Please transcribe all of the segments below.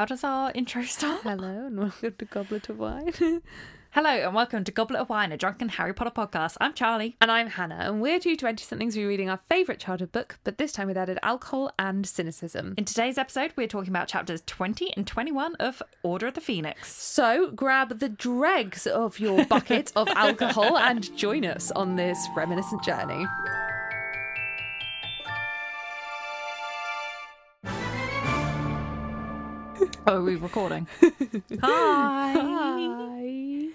How does our intro start? Hello and welcome to Goblet of Wine. Hello and welcome to Goblet of Wine, a drunken Harry Potter podcast. I'm Charlie. and I'm Hannah, and we're two 20 somethings rereading our favourite childhood book, but this time with added alcohol and cynicism. In today's episode, we're talking about chapters 20 and 21 of Order of the Phoenix. So grab the dregs of your bucket of alcohol and join us on this reminiscent journey. Oh, are we recording? Hi. Hi.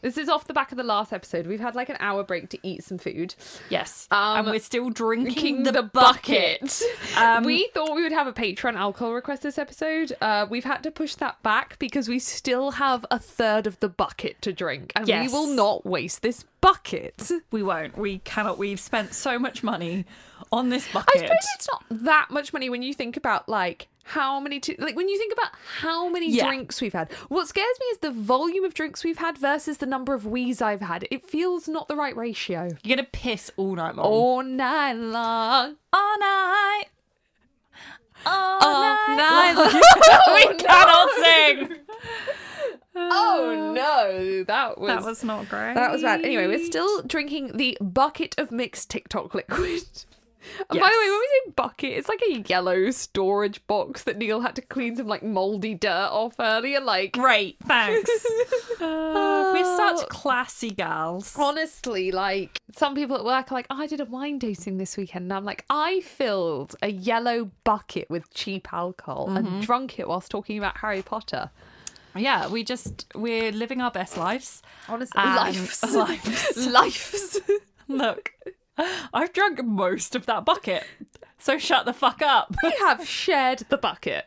This is off the back of the last episode. We've had like an hour break to eat some food. Yes. Um, and we're still drinking King the, bucket. Um, we thought we would have a Patreon alcohol request this episode. Uh, we've had to push that back because we still have a third of the bucket to drink, and Yes. we will not waste this bucket. we won't. We cannot. We've spent so much money on this bucket. I suppose it's not that much money when you think about like how many t- like when you think about how many Yeah. drinks we've had. What scares me is the volume of drinks we've had versus the number of wheeze I've had. It feels not the right ratio. You're going to piss all night long. All night long. All night. All, All night. night long. long. we oh, cannot sing. Oh no, that was That was not great. That was bad. Anyway, we're still drinking the bucket of mixed TikTok liquid. And by the way, when we say bucket, it's like a yellow storage box that Neil had to clean some like moldy dirt off earlier. Like, Great, thanks. Uh, we're such classy gals. honestly, like some people at work are like, oh, I did a wine tasting this weekend. And I'm like, I filled a yellow bucket with cheap alcohol and drunk it whilst talking about Harry Potter. Yeah, we just we're living our best lives. Honestly, lives. lives. lives. Look, I've drunk most of that bucket, so shut the fuck up. we have shared the bucket.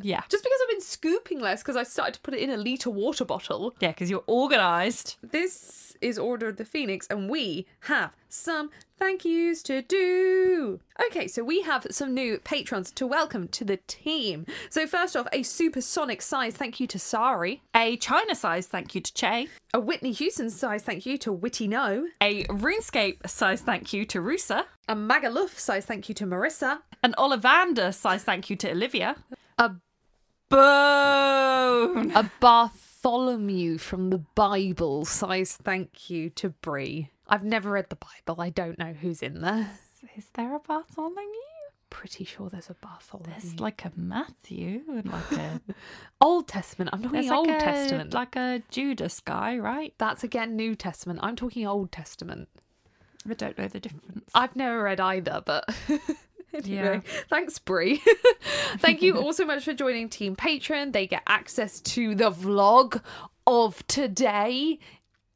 Yeah, Just because I've been scooping less because I started to put it in a litre water bottle. yeah, because you're organised. This is Order of the Phoenix, and we have some thank yous to do. Okay, so we have some new patrons to welcome to the team. So, first off, a supersonic size thank you to Sari, A China size thank you to Che. a Whitney Houston size thank you to Witty No, A RuneScape size thank you to Rusa. a Magaluf size thank you to Marissa, An Ollivander size thank you to Olivia. a Bone. a Bartholomew from the Bible size thank you to Brie. I've never read the Bible. I don't know who's in there. Is there a Bartholomew? Pretty sure there's a Bartholomew. There's like a Matthew and like a Old Testament. I'm talking like Old a, Testament. like a Judas guy, right? That's again New Testament. I'm talking Old Testament. I don't know the difference. I've never read either, but anyway, Yeah. thanks, Brie. Thank you all so much for joining Team Patron. They get access to the vlog of today.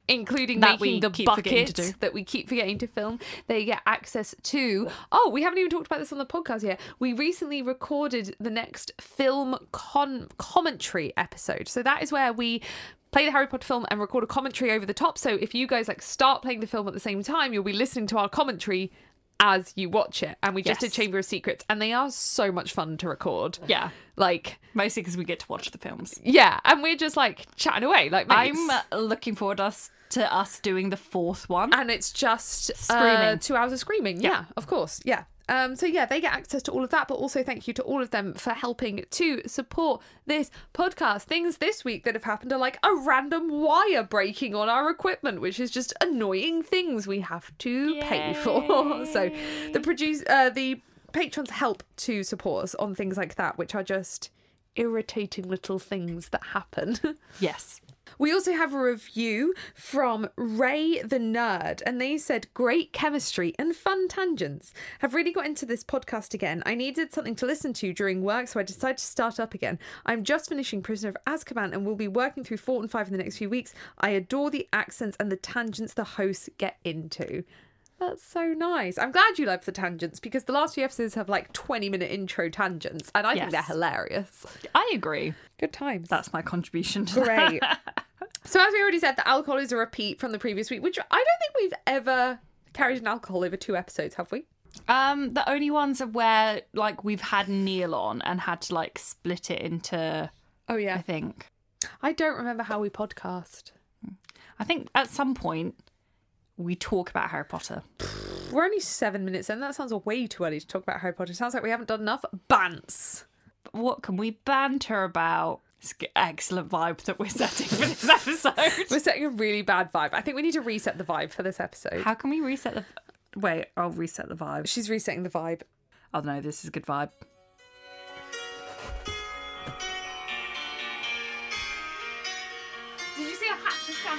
Including That making the keep forgetting to bucket that we keep forgetting to film. They get access to. Oh, we haven't even talked about this on the podcast yet. We recently recorded the next film con- commentary episode. So that is where we play the Harry Potter film and record a commentary over the top. So if you guys like start playing the film at the same time, you'll be listening to our commentary as you watch it. And we just Yes. did Chamber of Secrets, and they are so much fun to record. Yeah, Like, mostly because we get to watch the films. yeah, and we're just like chatting away, like mates. I'm uh, looking forward us to us doing the fourth one. and it's just uh, Screaming. two hours of screaming. Yeah. of course. Yeah. Um, so yeah, they get access to all of that, but also thank you to all of them for helping to support this podcast. Things this week that have happened are like a random wire breaking on our equipment, which is just annoying things we have to pay for. so the produce, uh, the patrons help to support us on things like that, which are just irritating little things that happen. Yes. We also have a review from Ray the Nerd, and they said, Great chemistry and fun tangents. Have really got into this podcast again. I needed something to listen to during work, so I decided to start up again. I'm just finishing Prisoner of Azkaban and will be working through four and Five in the next few weeks. I adore the accents and the tangents the hosts get into. That's so nice. I'm glad you love the tangents because the last few episodes have like 20 minute intro tangents, and I think they're hilarious. I agree. Good times. That's my contribution. Great. so as we already said, the alcohol is a repeat from the previous week, which I don't think we've ever carried an alcohol over two episodes, have we? Um, the only ones are where like we've had Neil on and had to like split it into. Oh yeah, I think. I don't remember how we podcast. I think at some point we talk about Harry Potter. We're only seven minutes in. That sounds way too early to talk about Harry Potter. Sounds like we haven't done enough bants. What can we banter about? It's excellent vibe that we're setting for this episode. We're setting a really bad vibe. I think we need to reset the vibe for this episode. How can we reset the? Wait, I'll reset the vibe. She's resetting the vibe. Oh no, this is a good vibe.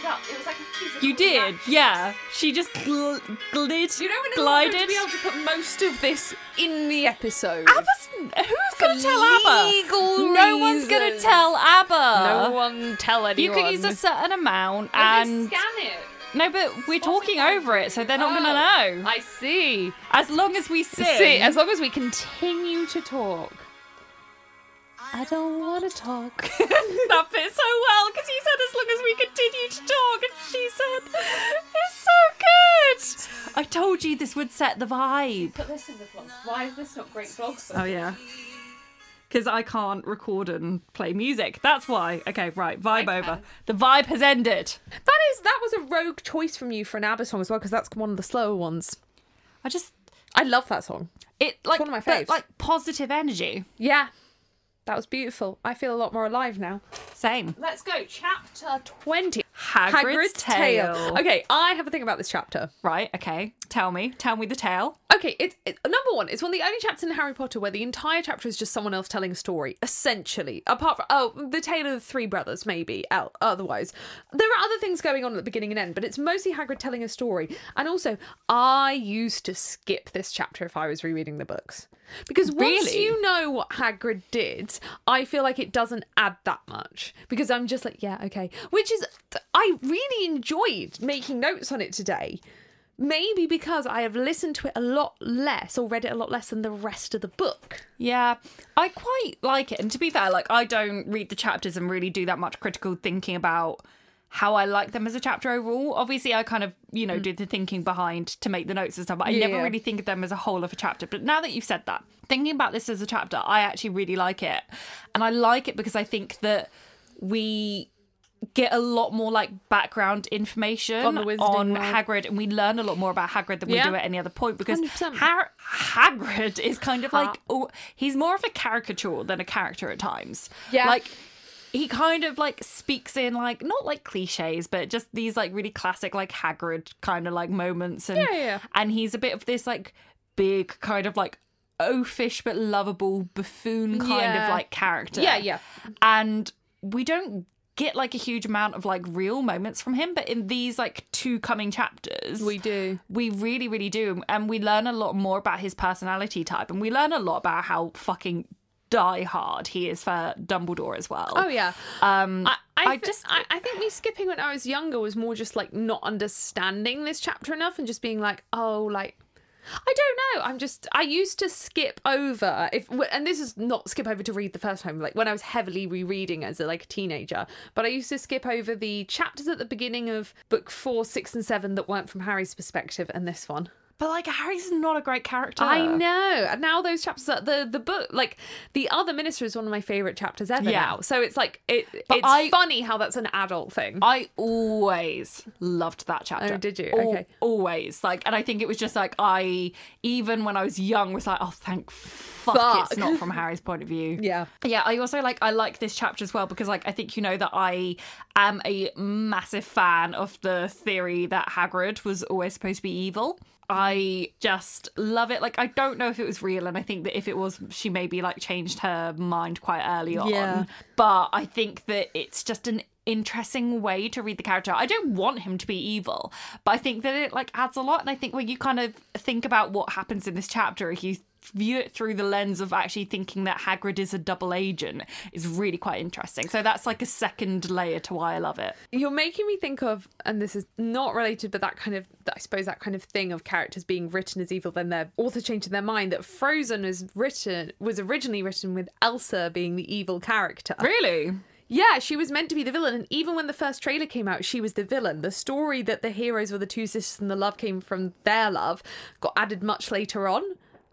Up? It was like a physical. You did, yeah. She just gl- glid, You know when glided. going to be able to put most of this in the episode. Abba's, who's gonna tell Abba? legal No one's gonna reasons. tell Abba. No one tell anyone. You could use a certain amount, they and scan it. no, but we're talking over it, so they're not gonna oh, know. Oh, I see. As long as we sing. See, as long as we continue to talk. I don't want to talk. that fits so well because he said as long as we continue to talk, and she said it's so good. I told you this would set the vibe. Put this in the vlog. Why is this not great vlog? Oh yeah. Because I can't record and play music. That's why. Okay, right. Vibe I over. can. The vibe has ended. That is that was a rogue choice from you for an ABBA song as well because that's one of the slower ones. I just I love that song. it like one of my but, like positive energy. Yeah, that was beautiful. I feel a lot more alive now. Same. Let's go. Chapter twenty. Hagrid's tale. Okay, I have a thing about this chapter. Right. Okay. Tell me. Tell me the tale. Okay, it's it, number one. It's one of the only chapters in Harry Potter where the entire chapter is just someone else telling a story, essentially. Apart from oh, the tale of the three brothers, maybe. Otherwise, there are other things going on at the beginning and end, but it's mostly Hagrid telling a story. And also, I used to skip this chapter if I was rereading the books because once Really? you know what Hagrid did, I feel like it doesn't add that much because I'm just like, yeah, okay. Which is, I really enjoyed making notes on it today. Maybe because I have listened to it a lot less or read it a lot less than the rest of the book. Yeah, I quite like it. And to be fair, like I don't read the chapters and really do that much critical thinking about how I like them as a chapter overall. Obviously, I kind of, you know, do the thinking behind to make the notes and stuff, but I Mm. Yeah, never really think of them as a whole of a chapter. But now that you've said that, thinking about this as a chapter, I actually really like it. And I like it because I think that we get a lot more like background information On on Hagrid and we learn a lot more about Hagrid than Yeah. we do at any other point because 100%. Hagrid is kind of like oh, he's more of a caricature than a character at times. Yeah. Like he kind of like speaks in like not like cliches, but just these like really classic like Hagrid kind of like moments and Yeah, yeah, yeah. and he's a bit of this like big kind of like oafish but lovable buffoon kind Yeah. of like character. Yeah, yeah. And we don't get like a huge amount of like real moments from him, but in these like two coming chapters, We do. we really, really do. And we learn a lot more about his personality type. And we learn a lot about how fucking die hard he is for Dumbledore as well. Oh yeah. Um, I, I, I just- I, I think me skipping when I was younger was more just like not understanding this chapter enough and just being like, oh, like I don't know. I'm just I used to skip over if and this is not skip over to read the first time like when I was heavily rereading as a like a teenager, but I used to skip over the chapters at the beginning of book 4, 6 and 7 that weren't from Harry's perspective and this one. But like Harry's not a great character. I know. And now those chapters are the the book like the other minister is one of my favorite chapters ever Yeah. now. So it's like it But it's I- funny how that's an adult thing. I always loved that chapter. Oh, did you? Okay. Always. Like, and I think it was just like, I, even when I was young, was like, oh, thank fuck, Fuck. it's not from Harry's point of view. Yeah. Yeah, I also like I like this chapter as well because like I think you know that I am a massive fan of the theory that Hagrid was always supposed to be evil. I just love it. Like I don't know if it was real, and I think that if it was, she maybe like changed her mind quite early on. Yeah. But I think that it's just an interesting way to read the character. I don't want him to be evil, but I think that it like adds a lot. And I think when you kind of think about what happens in this chapter, if you view it through the lens of actually thinking that Hagrid is a double agent is really quite interesting. So that's like a second layer to why I love it. You're making me think of, and this is not related, but that kind of, I suppose, that kind of thing of characters being written as evil, then their author changing their mind. That Frozen is written was originally written with Elsa being the evil character. Really? Yeah, she was meant to be the villain, and even when the first trailer came out, she was the villain. The story that the heroes were the two sisters and the love came from their love got added much later on.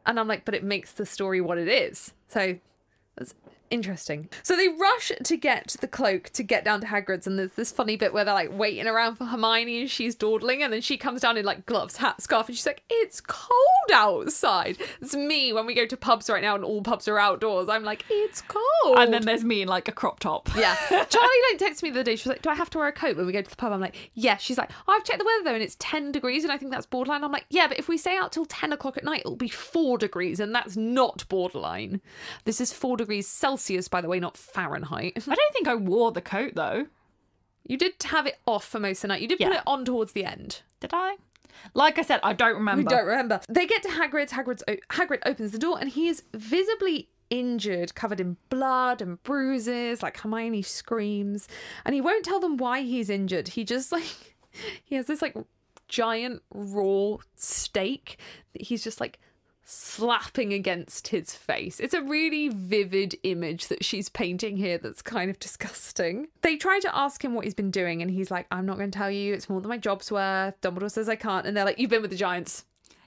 And I'm like, but it makes the story what it is. So interesting. So they rush to get the cloak to get down to Hagrid's, and there's this funny bit where they're like waiting around for Hermione and she's dawdling, and then she comes down in like gloves, hat, scarf, and she's like, It's cold outside. It's me when we go to pubs right now and all pubs are outdoors. I'm like, It's cold. And then there's me in like a crop top. Yeah. Charlie like texted me the other day. She was like, "Do I have to wear a coat when we go to the pub?" I'm like, "Yeah." She's like, oh, "I've checked the weather though, and it's ten degrees, and I think that's borderline." I'm like, "Yeah, but if we stay out till ten o'clock at night, it'll be four degrees, and that's not borderline. This is four degrees Celsius, by the way, not Fahrenheit." I don't think I wore the coat though. You did have it off for most of the night. You did put Yeah. it on towards the end. Did I? Like I said, I don't remember. We don't remember. They get to Hagrid's. Hagrid's o- Hagrid opens the door and he is visibly injured, covered in blood and bruises. Like Hermione screams, and he won't tell them why he's injured. He just like he has this like giant raw steak that he's just like slapping against his face. It's a really vivid image that she's painting here that's kind of disgusting. They try to ask him what he's been doing, and he's like, I'm not going to tell you. It's more than my job's worth. Dumbledore says I can't. And they're like, You've been with the Giants.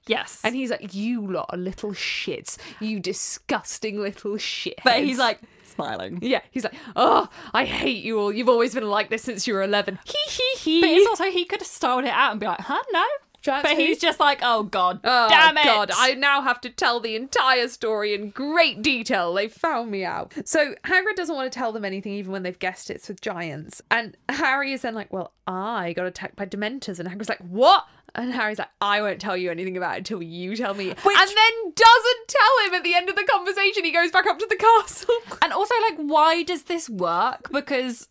Yes. And he's like, You lot are little shits. You disgusting little shit. but he's like smiling. Yeah, he's like, Oh, I hate you all. You've always been like this since you were 11. Hee hee hee. But it's also he could have styled it out and be like, huh, no. Giants but he's just like, oh god, Oh, damn it. God, I now have to tell the entire story in great detail. They found me out. So Hagrid doesn't want to tell them anything, even when they've guessed it's with giants. And Harry is then like, Well, I got attacked by Dementors. And Hagrid's like, What? And Harry's like, I won't tell you anything about it until you tell me. And then doesn't tell him at the end of the conversation. He goes back up to the castle. And also, like, why does this work? Because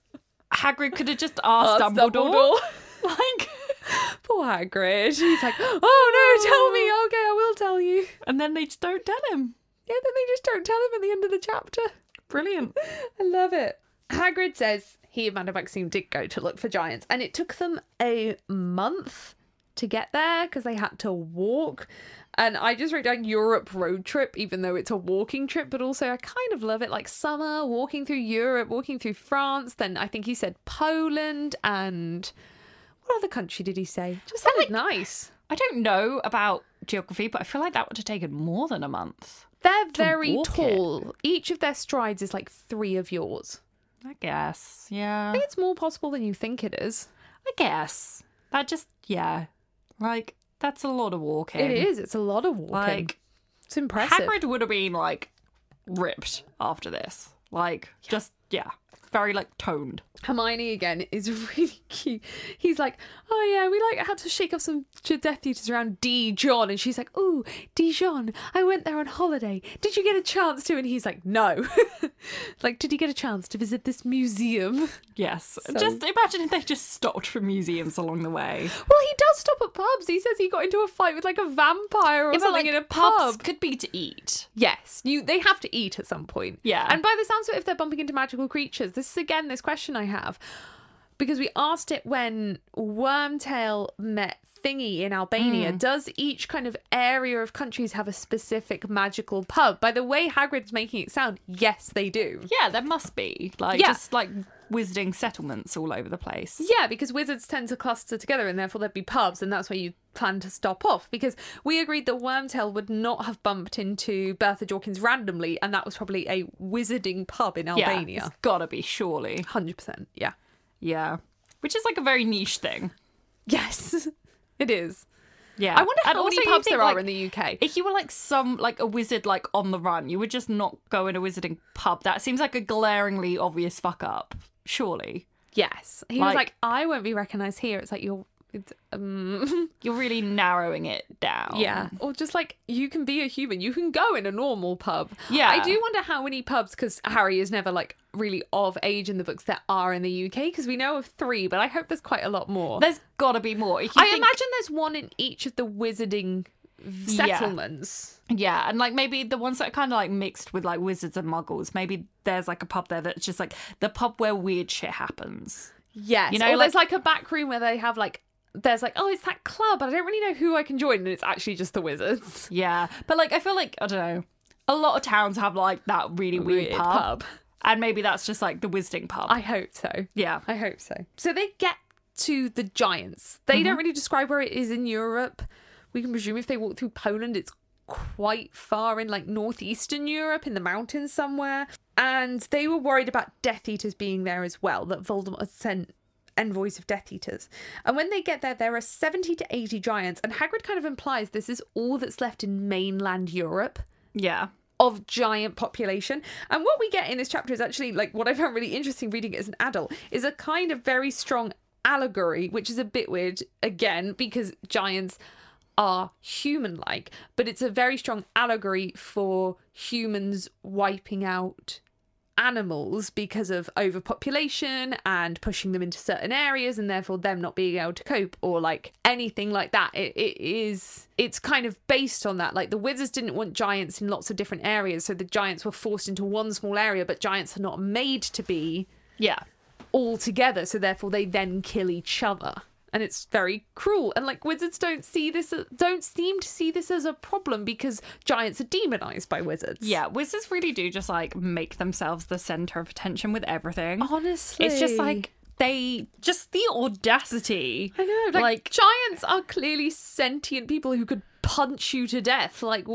Hagrid could have just asked Ask Dumbledore. Like, Poor Hagrid. He's like, Oh no, tell me. Okay, I will tell you. and then they just don't tell him. Yeah, then they just don't tell him at the end of the chapter. Brilliant. I love it. Hagrid says he and Madame Maxime did go to look for giants, and it took them a month to get there because they had to walk. And I just wrote down Europe road trip, even though it's a walking trip, but also I kind of love it like summer, walking through Europe, walking through France. Then I think he said Poland and other country did he say? Just sounded nice. I don't know about geography, but I feel like that would have taken more than a month. They're very walk it. tall. Each of their strides is like three of yours. I guess. Yeah. I think it's more possible than you think it is. I guess. That just, yeah. Like, that's a lot of walking. It is. It's a lot of walking. Like, it's impressive. Hagrid would have been, like, ripped after this. Like, just, yeah. Very, like, toned. Hermione again is really cute. He's like, "Oh yeah, we like had to shake off some Death Eaters around Dijon," and she's like, "Ooh, Dijon! I went there on holiday. Did you get a chance to?" And he's like, "No." like, did you get a chance to visit this museum? Yes. Just imagine if they just stopped for museums along the way. Well, he does stop at pubs. He says he got into a fight with like a vampire or Yeah, something like, in a pub. could be to eat. Yes, you. They have to eat at some point. Yeah. And by the sounds of it, if they're bumping into magical creatures, this is again this question I have because we asked it when Wormtail met Thingy in Albania. Mm. Does each kind of area of countries have a specific magical pub? By the way, Hagrid's making it sound, yes, they do. Yeah, there must be. Like, Yeah. just like wizarding settlements all over the place. Yeah, because wizards tend to cluster together and therefore there'd be pubs, and that's where you plan to stop off. Because we agreed that Wormtail would not have bumped into Bertha Jorkins randomly, and that was probably a wizarding pub in Yeah, Albania. It's gotta be, surely. 100%. Yeah. Yeah. Which is like a very niche thing. Yes, it is. Yeah. I wonder how And many pubs think, there are like, in the UK. If you were like some like a wizard like on the run, you would just not go in a wizarding pub. That seems like a glaringly obvious fuck up. Surely. Yes. He was Like- like, I won't be recognised here. It's like, you're It's, um, You're really narrowing it down. yeah. Or just like you can be a human. You can go in a normal pub. Yeah. I do wonder how many pubs, because Harry is never like really of age in the books that are in the UK, because we know of three, but I hope there's quite a lot more. There's got to be more. I think- imagine there's one in each of the wizarding settlements. Yeah, and like maybe the ones that are kind of like mixed with like wizards and muggles. Maybe there's like a pub there that's just like the pub where weird shit happens. Yes. You know, or there's like- like a back room where they have like there's like, oh, it's that club, but I don't really know who I can join, and it's actually just the wizards. Yeah, but like I feel like I don't know. A lot of towns have like that really weird, Weird pub, pub. and maybe that's just like the Wizarding pub. I hope so. yeah, I hope so. So they get to the giants. They don't mm-hmm. really describe where it is in Europe. We can presume if they walk through Poland, it's quite far in like northeastern Europe in the mountains somewhere. And they were worried about Death Eaters being there as well, that Voldemort had sent envoys of Death Eaters. And when they get there, there are 70 to 80 giants. And Hagrid kind of implies this is all that's left in mainland Europe yeah, of giant population. And what we get in this chapter is actually like what I found really interesting reading it as an adult is a kind of very strong allegory, which is a bit weird again because giants are human like, but it's a very strong allegory for humans wiping out animals because of overpopulation and pushing them into certain areas and therefore them not being able to cope or like anything like that. It, it is it's kind of based on that. Like the wizards didn't want giants in lots of different areas so the giants were forced into one small area but giants are not made to be yeah, all together so therefore they then kill each other and it's very cruel and like wizards don't see this don't seem to see this as a problem because giants are demonized by wizards yeah. Wizards really do just like make themselves the center of attention with everything. honestly It's just like they just the audacity. I know, like, Like- giants are clearly sentient people who could punch you to death. Like,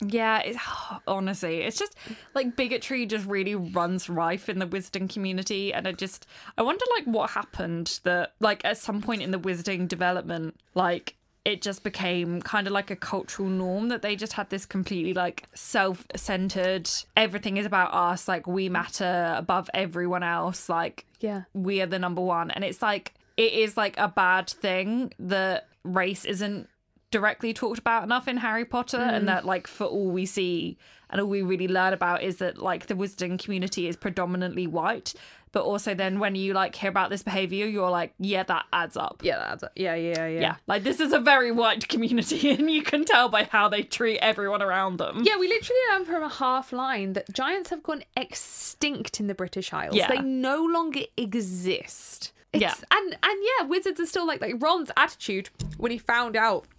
Yeah, it's, honestly, it's just like bigotry just really runs rife in the Wizarding community, and I just I wonder like what happened that like at some point in the Wizarding development, like it just became kind of like a cultural norm that they just had this completely like self-centered everything is about us like we matter above everyone else like yeah, we are the number one. And it's like it is like a bad thing that race isn't directly talked about enough in harry potter and mm. that like for all we see and all we really learn about is that like the wizarding community is predominantly white but also then when you like hear about this behavior you're like yeah that adds up yeah, that's, yeah, yeah, yeah, yeah like this is a very white community and you can tell by how they treat everyone around them Yeah, we literally learn from a half line that giants have gone extinct in the British Isles. Yeah. They no longer exist. It's, Yeah. and and yeah, wizards are still like like Ron's attitude when he found out that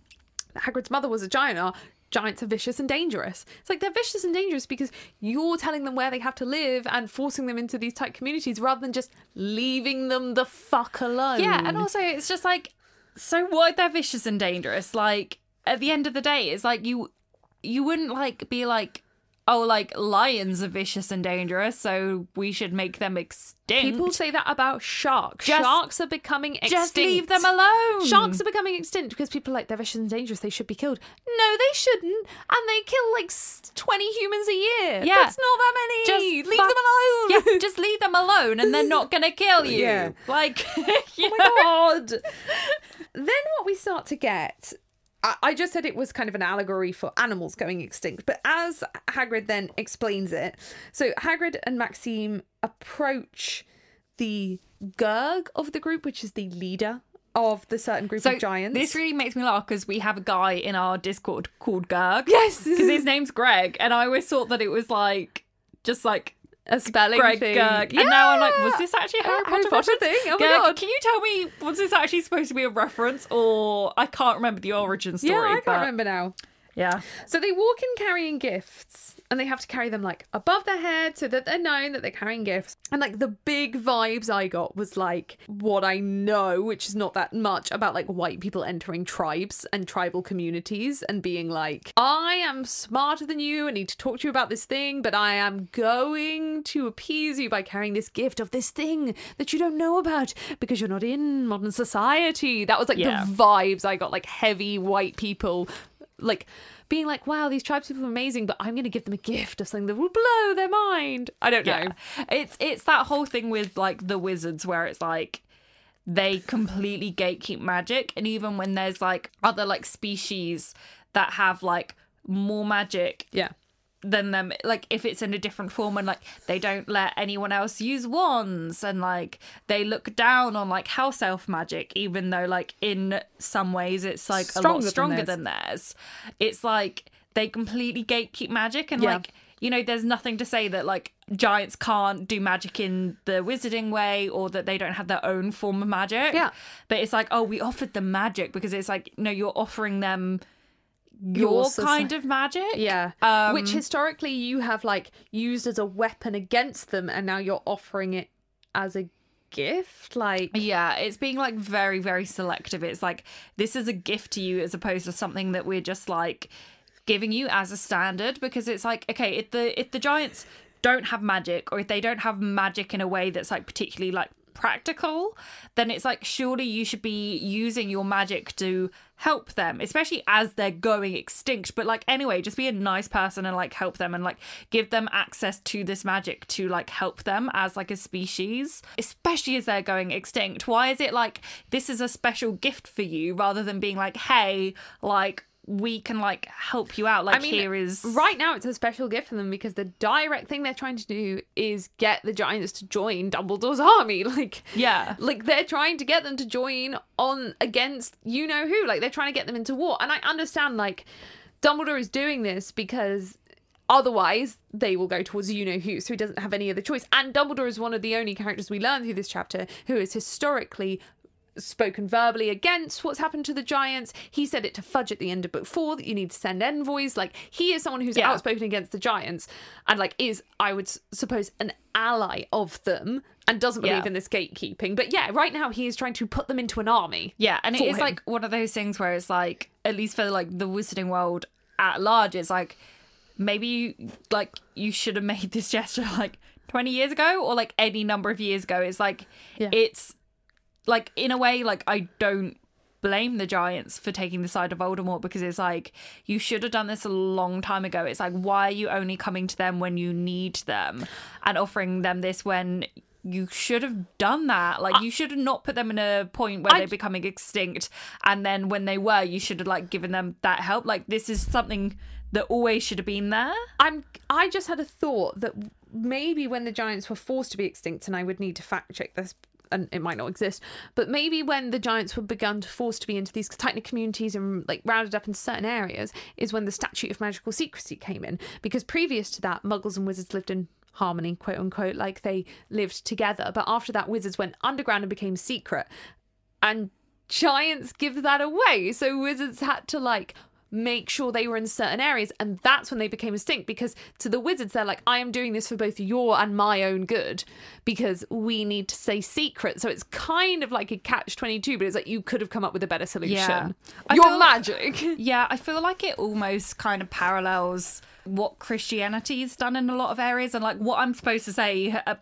Hagrid's mother was a giant are giants are vicious and dangerous. It's like they're vicious and dangerous because you're telling them where they have to live and forcing them into these tight communities rather than just leaving them the fuck alone. Yeah, and also it's just like so if they're vicious and dangerous? Like at the end of the day, it's like you you wouldn't like be like, oh, like lions are vicious and dangerous, so we should make them extinct. People say that about sharks. Just- sharks are becoming extinct. just leave them alone. Sharks are becoming extinct because people are like they're vicious and dangerous. They should be killed. No, they shouldn't. And they kill like twenty humans a year. Yeah. that's not that many. just leave fuck- them alone. Yeah, just leave them alone, and they're not gonna kill you. Yeah. Like, you oh know? my god. then what we start to get. I just said it was kind of an allegory for animals going extinct, but as Hagrid then explains it, so Hagrid and Maxime approach the Gurg of the group, which is the leader of the certain group So of giants. this really makes me laugh because we have a guy in our Discord called Gurg. Yes. because his name's Greg, and I always thought that it was like just like a spelling Greg thing. Gurg. And now I'm like, was this actually a Harry Potter, Harry Potter thing? Oh my God. Can you tell me, was this actually supposed to be a reference or I can't remember the origin story? Yeah, I can't but- remember now. Yeah. So they walk in carrying gifts and they have to carry them like above their head so that they're known that they're carrying gifts. And like the big vibes I got was like what I know, which is not that much about like white people entering tribes and tribal communities and being like, I am smarter than you. I need to talk to you about this thing, but I am going to appease you by carrying this gift of this thing that you don't know about because you're not in modern society. That was like Yeah. the vibes I got, like heavy white people like being like, wow, these tribes people are amazing, but I'm going to give them a gift of something that will blow their mind. I don't know. Yeah. It's it's that whole thing with like the wizards where it's like they completely gatekeep magic and even when there's like other like species that have like more magic Yeah. Than them like if it's in a different form and like they don't let anyone else use wands and like they look down on like house elf magic even though like in some ways it's like a Stronger lot than stronger theirs. than theirs it's like they completely gatekeep magic and Yeah. like you know there's nothing to say that like giants can't do magic in the wizarding way or that they don't have their own form of magic Yeah. but it's like oh we offered them magic because it's like no you're offering them Your your kind of magic Yeah. Um, Which historically you have like used as a weapon against them and now you're offering it as a gift. Like Yeah, it's being like very, very selective. It's like this is a gift to you as opposed to something that we're just like giving you as a standard because it's like okay, if the if the giants don't have magic or if they don't have magic in a way that's like particularly like practical, then it's like surely you should be using your magic to help them, especially as they're going extinct. But like anyway, just be a nice person and like help them and like give them access to this magic to like help them as like a species, especially as they're going extinct. Why is it like this is a special gift for you rather than being like, hey, like we can like help you out. Like I mean, here is right now it's a special gift for them because the direct thing they're trying to do is get the giants to join Dumbledore's army. Like, Yeah. like they're trying to get them to join on against you know who. Like they're trying to get them into war. And I understand like Dumbledore is doing this because otherwise they will go towards you know who. So he doesn't have any other choice. And Dumbledore is one of the only characters we learn through this chapter who is historically spoken verbally against what's happened to the giants. He said it to Fudge at the end of book four that you need to send envoys. Like he is someone who's Yeah. outspoken against the giants and like is, I would suppose, an ally of them and doesn't believe Yeah. in this gatekeeping. But yeah, right now he is trying to put them into an army. Yeah, and it is him. like one of those things where it's like, at least for like the wizarding world at large, it's like maybe you like you should have made this gesture like 20 years ago or like any number of years ago. It's like Yeah. it's like in a way like I don't blame the giants for taking the side of Voldemort because it's like you should have done this a long time ago. It's like why are you only coming to them when you need them and offering them this when you should have done that. Like you should have not put them in a point where I- they're becoming extinct and then when they were you should have like given them that help. Like this is something that always should have been there. I'm I just had a thought that maybe when the giants were forced to be extinct, and I would need to fact check this, and it might not exist, but maybe when the giants were begun to force to be into these tight knit communities and like rounded up in certain areas, is when the statute of magical secrecy came in. Because previous to that, muggles and wizards lived in harmony, quote unquote, like they lived together. But after that, wizards went underground and became secret. And giants give that away. So wizards had to like make sure they were in certain areas and that's when they became extinct because to the wizards they're like I am doing this for both your and my own good because we need to stay secret so it's kind of like a catch 22 but it's like you could have come up with a better solution Yeah. Your feel- magic Yeah, I feel like it almost kind of parallels what Christianity has done in a lot of areas, and like what I'm supposed to say, uh,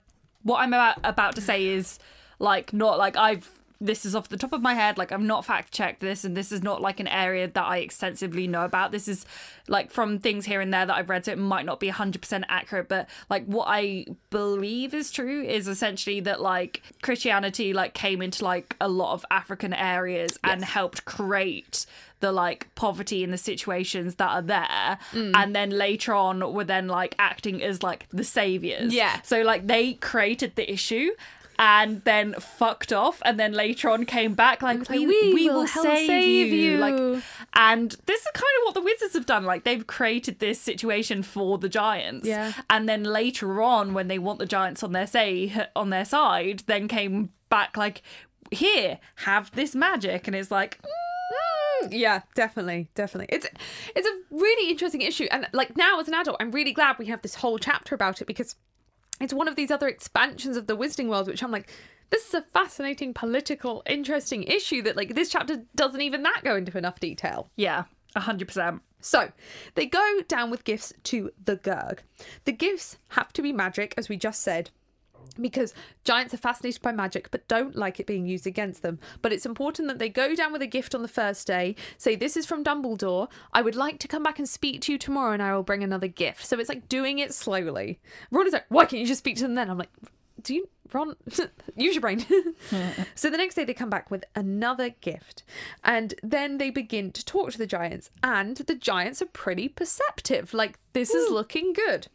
what I'm about about to say is like not like I've. This is off the top of my head. Like I've not fact checked this, and this is not like an area that I extensively know about. This is like from things here and there that I've read, so it might not be 100% accurate. But like what I believe is true is essentially that like Christianity like came into like a lot of African areas and helped create the like poverty and the situations that are there Mm. and then later on were then like acting as like the saviors Yeah. so like they created the issue and then fucked off and then later on came back like we, "We we, will will save, save you. you. like and this is kind of what the wizards have done like they've created this situation for the giants Yeah. and then later on when they want the giants on their say on their side then came back like here have this magic and it's like mm. yeah definitely definitely it's it's a really interesting issue and like now as an adult i'm really glad we have this whole chapter about it because it's one of these other expansions of the wizarding world which i'm like this is a fascinating political interesting issue that like this chapter doesn't even that go into enough detail yeah 100% so they go down with gifts to the Gurg. The gifts have to be magic, as we just said, because giants are fascinated by magic but don't like it being used against them. But it's important that they go down with a gift on the first day, say, This is from Dumbledore. I would like to come back and speak to you tomorrow and I will bring another gift. So it's like doing it slowly. Ron is like, Why can't you just speak to them then? I'm like, do you Ron use your brain? so the next day they come back with another gift, and then they begin to talk to the giants, and the giants are pretty perceptive. Like this is looking good.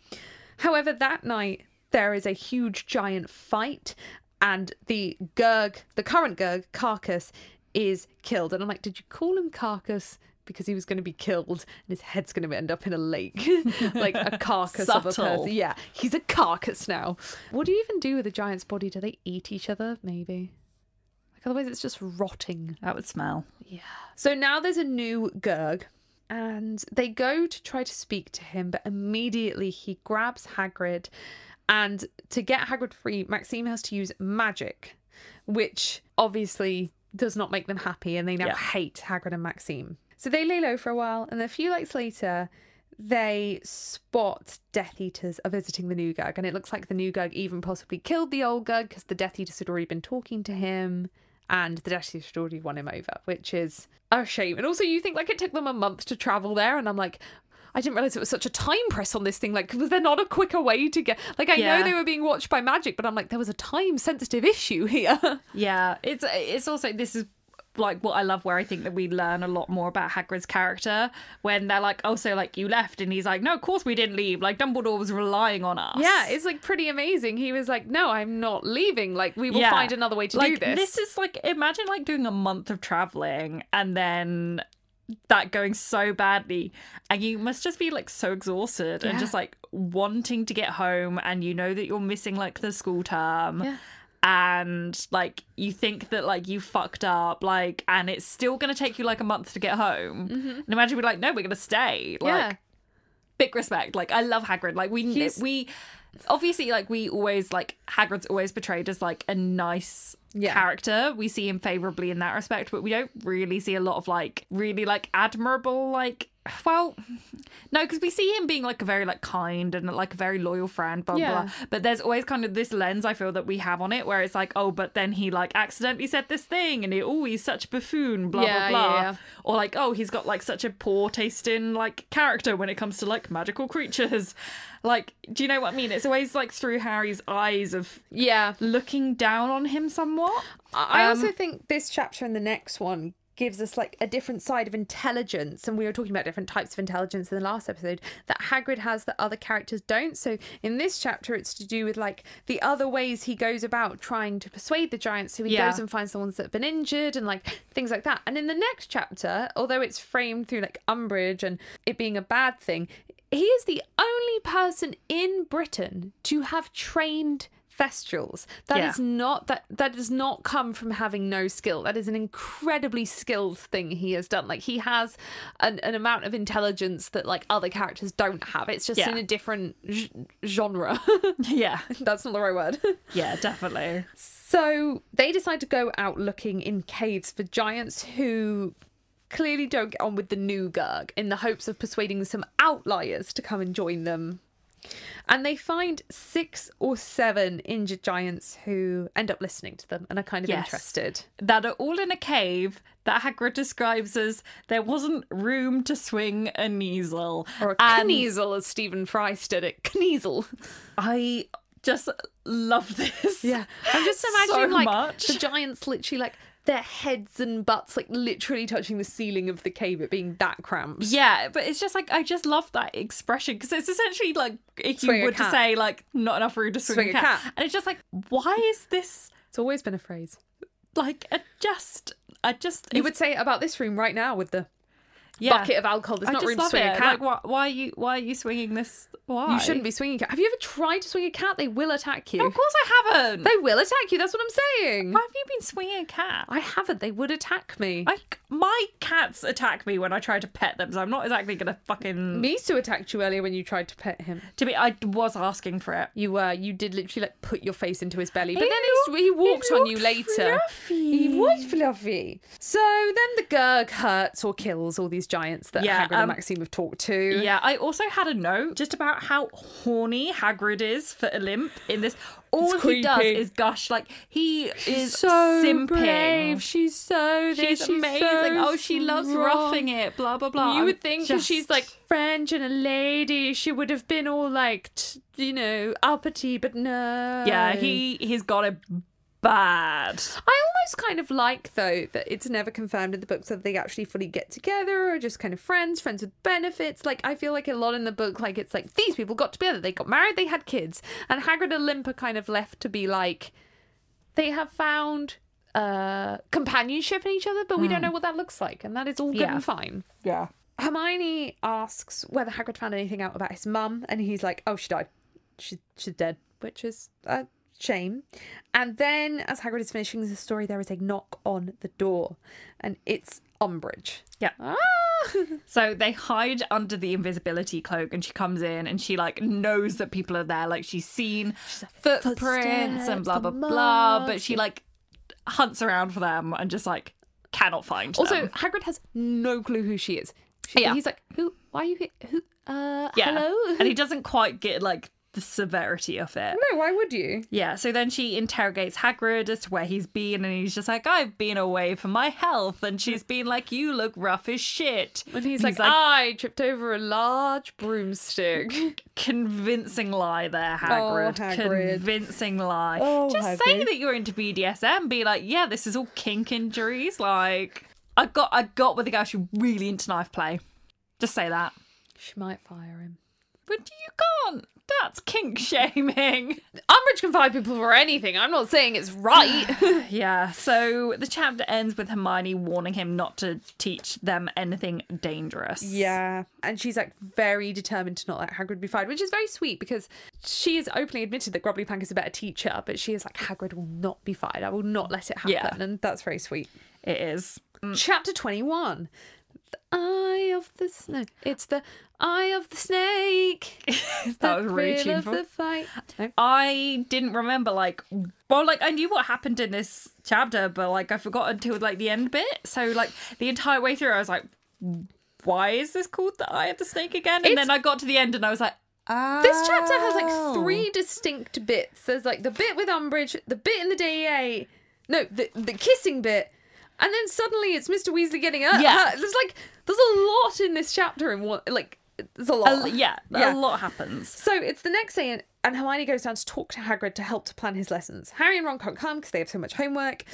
However, that night there is a huge giant fight, and the Gurg, the current Gurg, Karkus, is killed. And I'm like, did you call him Karkus? Because he was going to be killed and his head's going to end up in a lake, like a carcass of a Subtle. person. Yeah, he's a carcass now. What do you even do with a giant's body? Do they eat each other? Maybe. Like otherwise, it's just rotting. That would smell. Yeah. So now there's a new Gurg, and they go to try to speak to him, but immediately he grabs Hagrid. And to get Hagrid free, Maxime has to use magic, which obviously does not make them happy, and they now Yeah. hate Hagrid and Maxime. So they lay low for a while, and a few nights later, they spot Death Eaters are visiting the new Gurg, and it looks like the new Gurg even possibly killed the old Gurg because the Death Eaters had already been talking to him, and the Death Eaters had already won him over, which is a shame. And also, you think like it took them a month to travel there, and I'm like. I didn't realize it was such a time press on this thing. Like, was there not a quicker way to get? Like, I Yeah. know they were being watched by magic, but I'm like, there was a time sensitive issue here. Yeah, it's it's also this is like what I love where I think that we learn a lot more about Hagrid's character when they're like, oh, so like you left, and he's like, no, of course we didn't leave. Like Dumbledore was relying on us. Yeah, it's like pretty amazing. He was like, "No, I'm not leaving. Like, we will Yeah. find another way to like, do this." This is like imagine like doing a month of traveling and then that going so badly and you must just be like so exhausted and just like wanting to get home and you know that you're missing like the school term Yeah. and like you think that like you fucked up like and it's still gonna take you like a month to get home and imagine we're like no we're gonna stay like Mm-hmm. yeah, big respect. Like I love Hagrid. Like we He's- we obviously like we always like Hagrid's always portrayed as like a nice Yeah. character. We see him favorably in that respect, but we don't really see a lot of like really like admirable like well no because we see him being like a very like kind and like a very loyal friend blah blah, Yeah. blah but there's always kind of this lens i feel that we have on it where it's like oh but then he like accidentally said this thing and he oh he's such a buffoon blah Yeah, blah blah yeah. or like oh he's got like such a poor taste in like character when it comes to like magical creatures like do you know what i mean it's always like through harry's eyes of yeah. looking down on him somewhat I Um, also think this chapter and the next one gives us like a different side of intelligence and we were talking about different types of intelligence in the last episode that Hagrid has that other characters don't so in this chapter it's to do with like the other ways he goes about trying to persuade the giants so he Yeah. goes and finds the ones that have been injured and like things like that and in the next chapter although it's framed through like Umbridge and it being a bad thing he is the only person in Britain to have trained Thestrals. That is Yeah. not that that does not come from having no skill. That is an incredibly skilled thing he has done. Like he has an, an amount of intelligence that like other characters don't have. It's just Yeah. in a different g- genre. yeah That's not the right word. yeah definitely So they decide to go out looking in caves for giants who clearly don't get on with the new Gurg in the hopes of persuading some outliers to come and join them. And they find six or seven injured giants who end up listening to them and are kind of Yes. interested. that are all in a cave that Hagrid describes as there wasn't room to swing a Kneazle. Or a And Kneazle, as Stephen Fry did it. Kneazle. I just love this. Yeah. I'm just so imagining like much. the giants literally like their heads and butts like literally touching the ceiling of the cave, it being that cramped. Yeah, but it's just like I just love that expression because it's essentially like if Swing you were to say like not enough room to swing, Swing a, a cat. cat. and it's just like why is this It's always been a phrase. like a just I just You would say about this room right now with the yeah. bucket of alcohol. There's I not room to swing it. a cat. Like, why, why are you why are you swinging this? Why you shouldn't be swinging a cat. Have you ever tried to swing a cat? They will attack you. Of course I haven't. They will attack you. That's what I'm saying. Why have you been swinging a cat? I haven't. They would attack me. Like my cats attack me when I try to pet them, so I'm not exactly gonna fucking. Me too attacked you earlier when you tried to pet him. To be, I was asking for it. You were. you did literally like put your face into his belly, but He then looked- he, he walked he on you later. fluffy. He was fluffy. So then the Gurg hurts or kills all these these giants that Yeah, Hagrid and um, Maxime have talked to. Yeah, I also had a note just about how horny Hagrid is for Olympe in this. All It's he does is gush. Like he is so simping. brave. She's so this. She's amazing. so oh, she loves strong. roughing it. Blah blah blah. You I'm would think because she's like French and a lady, she would have been all like, t- you know, uppity, but no. yeah, he he's got it bad. I almost kind of like though that it's never confirmed in the books that they actually fully get together or just kind of friends, friends with benefits. Like I feel like a lot in the book, like it's like these people got together, they got married, they had kids, and Hagrid and Limp are kind of left to be like they have found uh companionship in each other, but we don't know what that looks like, and that is all good Yeah. and fine. Yeah. Hermione asks whether Hagrid found anything out about his mum, and he's like, "Oh, she died. She, she's dead," which is a shame. And then, as Hagrid is finishing the story, there is a knock on the door, and it's Umbridge. Yeah. Ah! So they hide under the invisibility cloak, and she comes in, and she like knows that people are there. Like she's seen footprints and blah blah blah. But she like hunts around for them and just like cannot find also, them. Hagrid has no clue who she is. She- Yeah. He's like, "Who? Why are you here? Who? Uh, Yeah. hello." and he doesn't quite get like the severity of it. no, why would you? Yeah, so then she interrogates Hagrid as to where he's been, and he's just like, I've been away for my health. And she's been like, You look rough as shit. And he's, like, I tripped over a large broomstick. convincing lie there, oh, Hagrid. Oh, Hagrid. Convincing lie. Oh, just say that you're into BDSM. Be like, yeah, this is all kink injuries. Like, I got, I got with the guy who's really into knife play. Just say that. she might fire him. But you can't. That's kink shaming. Umbridge can fire people for anything. I'm not saying it's right. Yeah, so the chapter ends with Hermione warning him not to teach them anything dangerous. Yeah. And she's like very determined to not let Hagrid be fired, which is very sweet because she has openly admitted that Grubbly Plank is a better teacher, but she is like, Hagrid will not be fired. I will not let it happen. Yeah. And that's very sweet. It is. Chapter 21. The eye of the snake. It's the eye of the snake. That The was really of the fight. I didn't remember like well like I knew what happened in this chapter, but like I forgot until like the end bit. So like the entire way through I was like, why is this called the Eye of the Snake again? And It's- then I got to the end and I was like, oh. This chapter has like oh. three distinct bits. There's like the bit with Umbridge, the bit in the DA, no, the the kissing bit, and then suddenly it's Mr. Weasley getting up. Yeah. hurt. There's like there's a lot in this chapter and one like there's a lot. A- yeah, Yeah. a lot happens. So it's the next day, and, and Hermione goes down to talk to Hagrid to help to plan his lessons. Harry and Ron can't come because they have so much homework.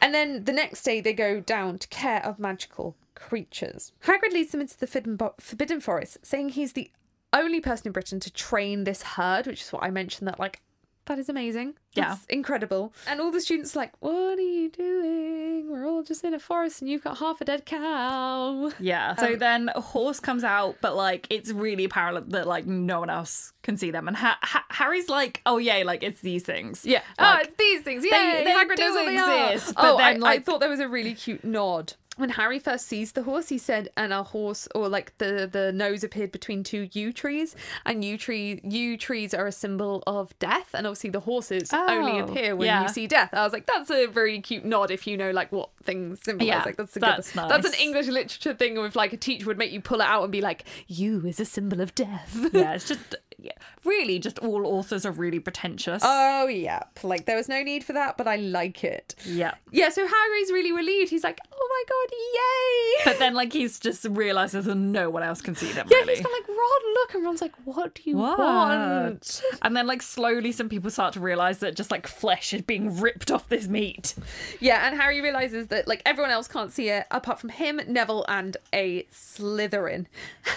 And then the next day, they go down to care of magical creatures. Hagrid leads them into the Forbidden, Bo- Forbidden Forest, saying he's the only person in Britain to train this herd, which is what I mentioned. That like that is amazing. Yeah. That's incredible. And all the students are like, "What are you doing? We're all just in a forest, and you've got half a dead cow." Yeah. So um, then a horse comes out, but like it's really apparent that like no one else can see them. And ha- ha- Harry's like, oh yeah, like it's these things. Yeah. Like, oh, it's these things. Yeah, they Hagrid do knows what they exist, are. but oh, then, I, like- I thought there was a really cute nod. When Harry first sees the horse, he said, and a horse, or like the the nose appeared between two yew trees, and yew tree yew trees are a symbol of death, and obviously the horses only Oh, appear when yeah. you see death. I was like, that's a very cute nod if you know like what things symbolize. Yeah, like that's a that's good. That's an. English literature thing with like a teacher would make you pull it out and be like, yew is a symbol of death. Yeah, it's just yeah, really just all authors are really pretentious. Oh yeah, like there was no need for that, but I like it. yeah. Yeah, so Harry's really relieved. He's like, "Oh my god, yay!" But then like he's just realizes that no one else can see them yeah, really. he's got like, "Ron, look," and Ron's like, "What do you What? want?" And then like slowly some people start to realize that just like flesh is being ripped off this meat. Yeah, and Harry realizes that like everyone else can't see it apart from him, Neville, and a Slytherin.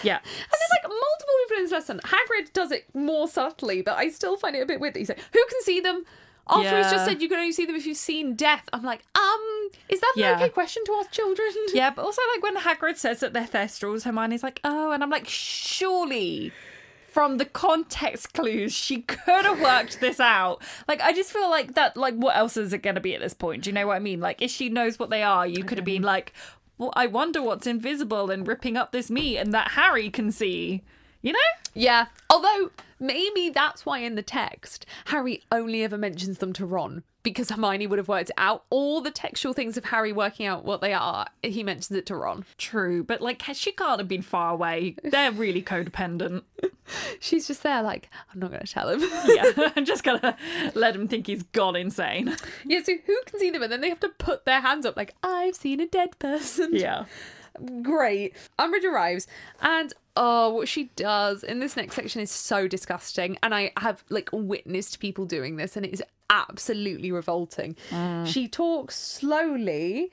Yeah. And there's like multiple people in this lesson. Hagrid does it more subtly, but I still find it a bit weird that he's like, "Who can see them?" After he's just said you can only see them if you've seen death. I'm like, um, is that an okay question to ask children? Yeah, but also like when Hagrid says that they're Thestrals, Hermione's like, oh, and I'm like, surely from the context clues, she could have worked this out. Like, I just feel like that, like, what else is it going to be at this point? Do you know what I mean? Like, if she knows what they are, you could have been like, well, I wonder what's invisible and ripping up this meat and that Harry can see. You know? Yeah. Although maybe that's why in the text Harry only ever mentions them to Ron because Hermione would have worked out. All the textual things of Harry working out what they are, he mentions it to Ron. True, but like she can't have been far away. They're really codependent. She's just there, like, I'm not going to tell him. yeah, I'm just gonna let him think he's gone insane. yeah, so who can see them? And then they have to put their hands up, like, I've seen a dead person. Yeah. Great. Umbridge arrives, and oh, what she does in this next section is so disgusting. And I have like witnessed people doing this, and it is absolutely revolting. Mm. She talks slowly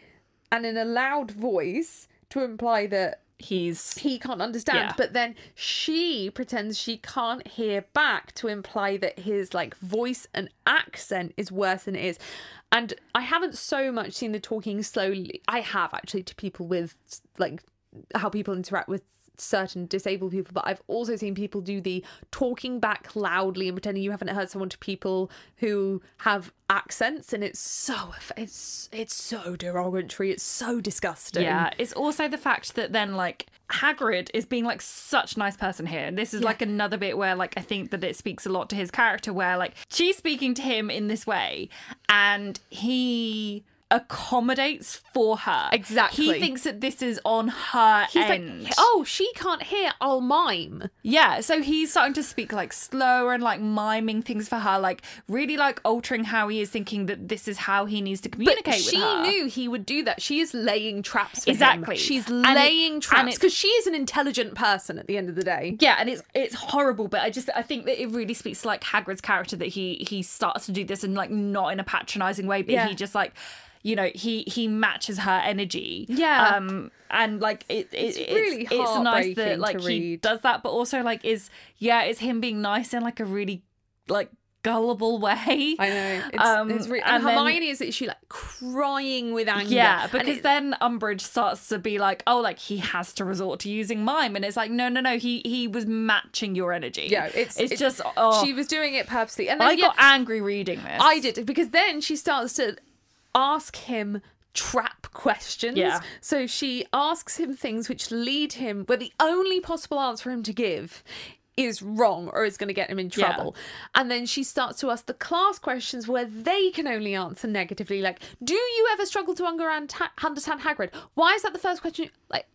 and in a loud voice to imply that He's he can't understand Yeah. but then she pretends she can't hear back to imply that his like voice and accent is worse than it is and i haven't so much seen the talking slowly i have actually to people with like how people interact with certain disabled people but i've also seen people do the talking back loudly and pretending you haven't heard someone to people who have accents and it's so it's it's so derogatory it's so disgusting Yeah, it's also the fact that then like Hagrid is being like such a nice person here. And this is like another bit where like I think that it speaks a lot to his character where like she's speaking to him in this way and he accommodates for her. Exactly. He thinks that this is on her He's end. like, oh, she can't hear. I'll mime. Yeah, so he's starting to speak like slower and like miming things for her, like really like altering how he is thinking that this is how he needs to communicate But she her. knew he would do that. She is laying traps for him. Exactly. She's And laying and traps because she is an intelligent person at the end of the day. Yeah, and it's it's horrible, but I just I think that it really speaks to like Hagrid's character that he he starts to do this and like not in a patronizing way, but Yeah. he just like you know he he matches her energy. Yeah. Um and like it, it it's really it's, nice that like he read. does that, but also like is yeah, it's him being nice in like a really like gullible way. I know. It's, Um, it's re- and, and then- Hermione is literally like crying with anger. Yeah, because it- then Umbridge starts to be like, oh, like he has to resort to using mime, and it's like, no, no, no, he he was matching your energy. yeah, it's it's it- just oh, she was doing it purposely. And then I yeah, got angry reading this. I did because then she starts to ask him trap questions. Yeah. So she asks him things which lead him where the only possible answer for him to give is wrong or is going to get him in Yeah. trouble. And then she starts to ask the class questions where they can only answer negatively like do you ever struggle to understand understand Hagrid? Why is that the first question? Like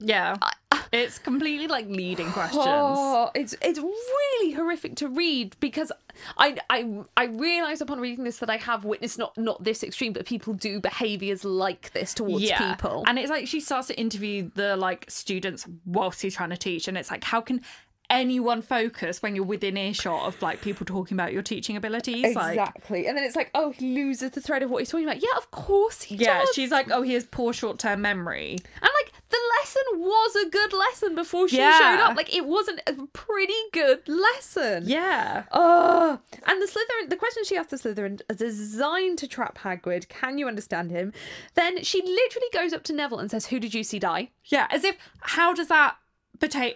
Yeah, uh, it's completely like leading questions. Oh, it's it's really horrific to read because I I I realise upon reading this that I have witnessed not not this extreme, but people do behaviours like this towards yeah, people. and it's like she starts to interview the like students whilst he's trying to teach, and it's like, how can anyone focus when you're within earshot of like people talking about your teaching abilities? Like, exactly, and then it's like, oh, he loses the thread of what he's talking about. Yeah, of course he yeah, does. she's like, oh, he has poor short term memory. and like the lesson was a good lesson before she Yeah. showed up. Like it wasn't a pretty good lesson. Yeah. Oh, and the Slytherin, the question she asked the Slytherin is designed to trap Hagrid. Can you understand him? Then she literally goes up to Neville and says, "Who did you see die?" Yeah, as if how does that?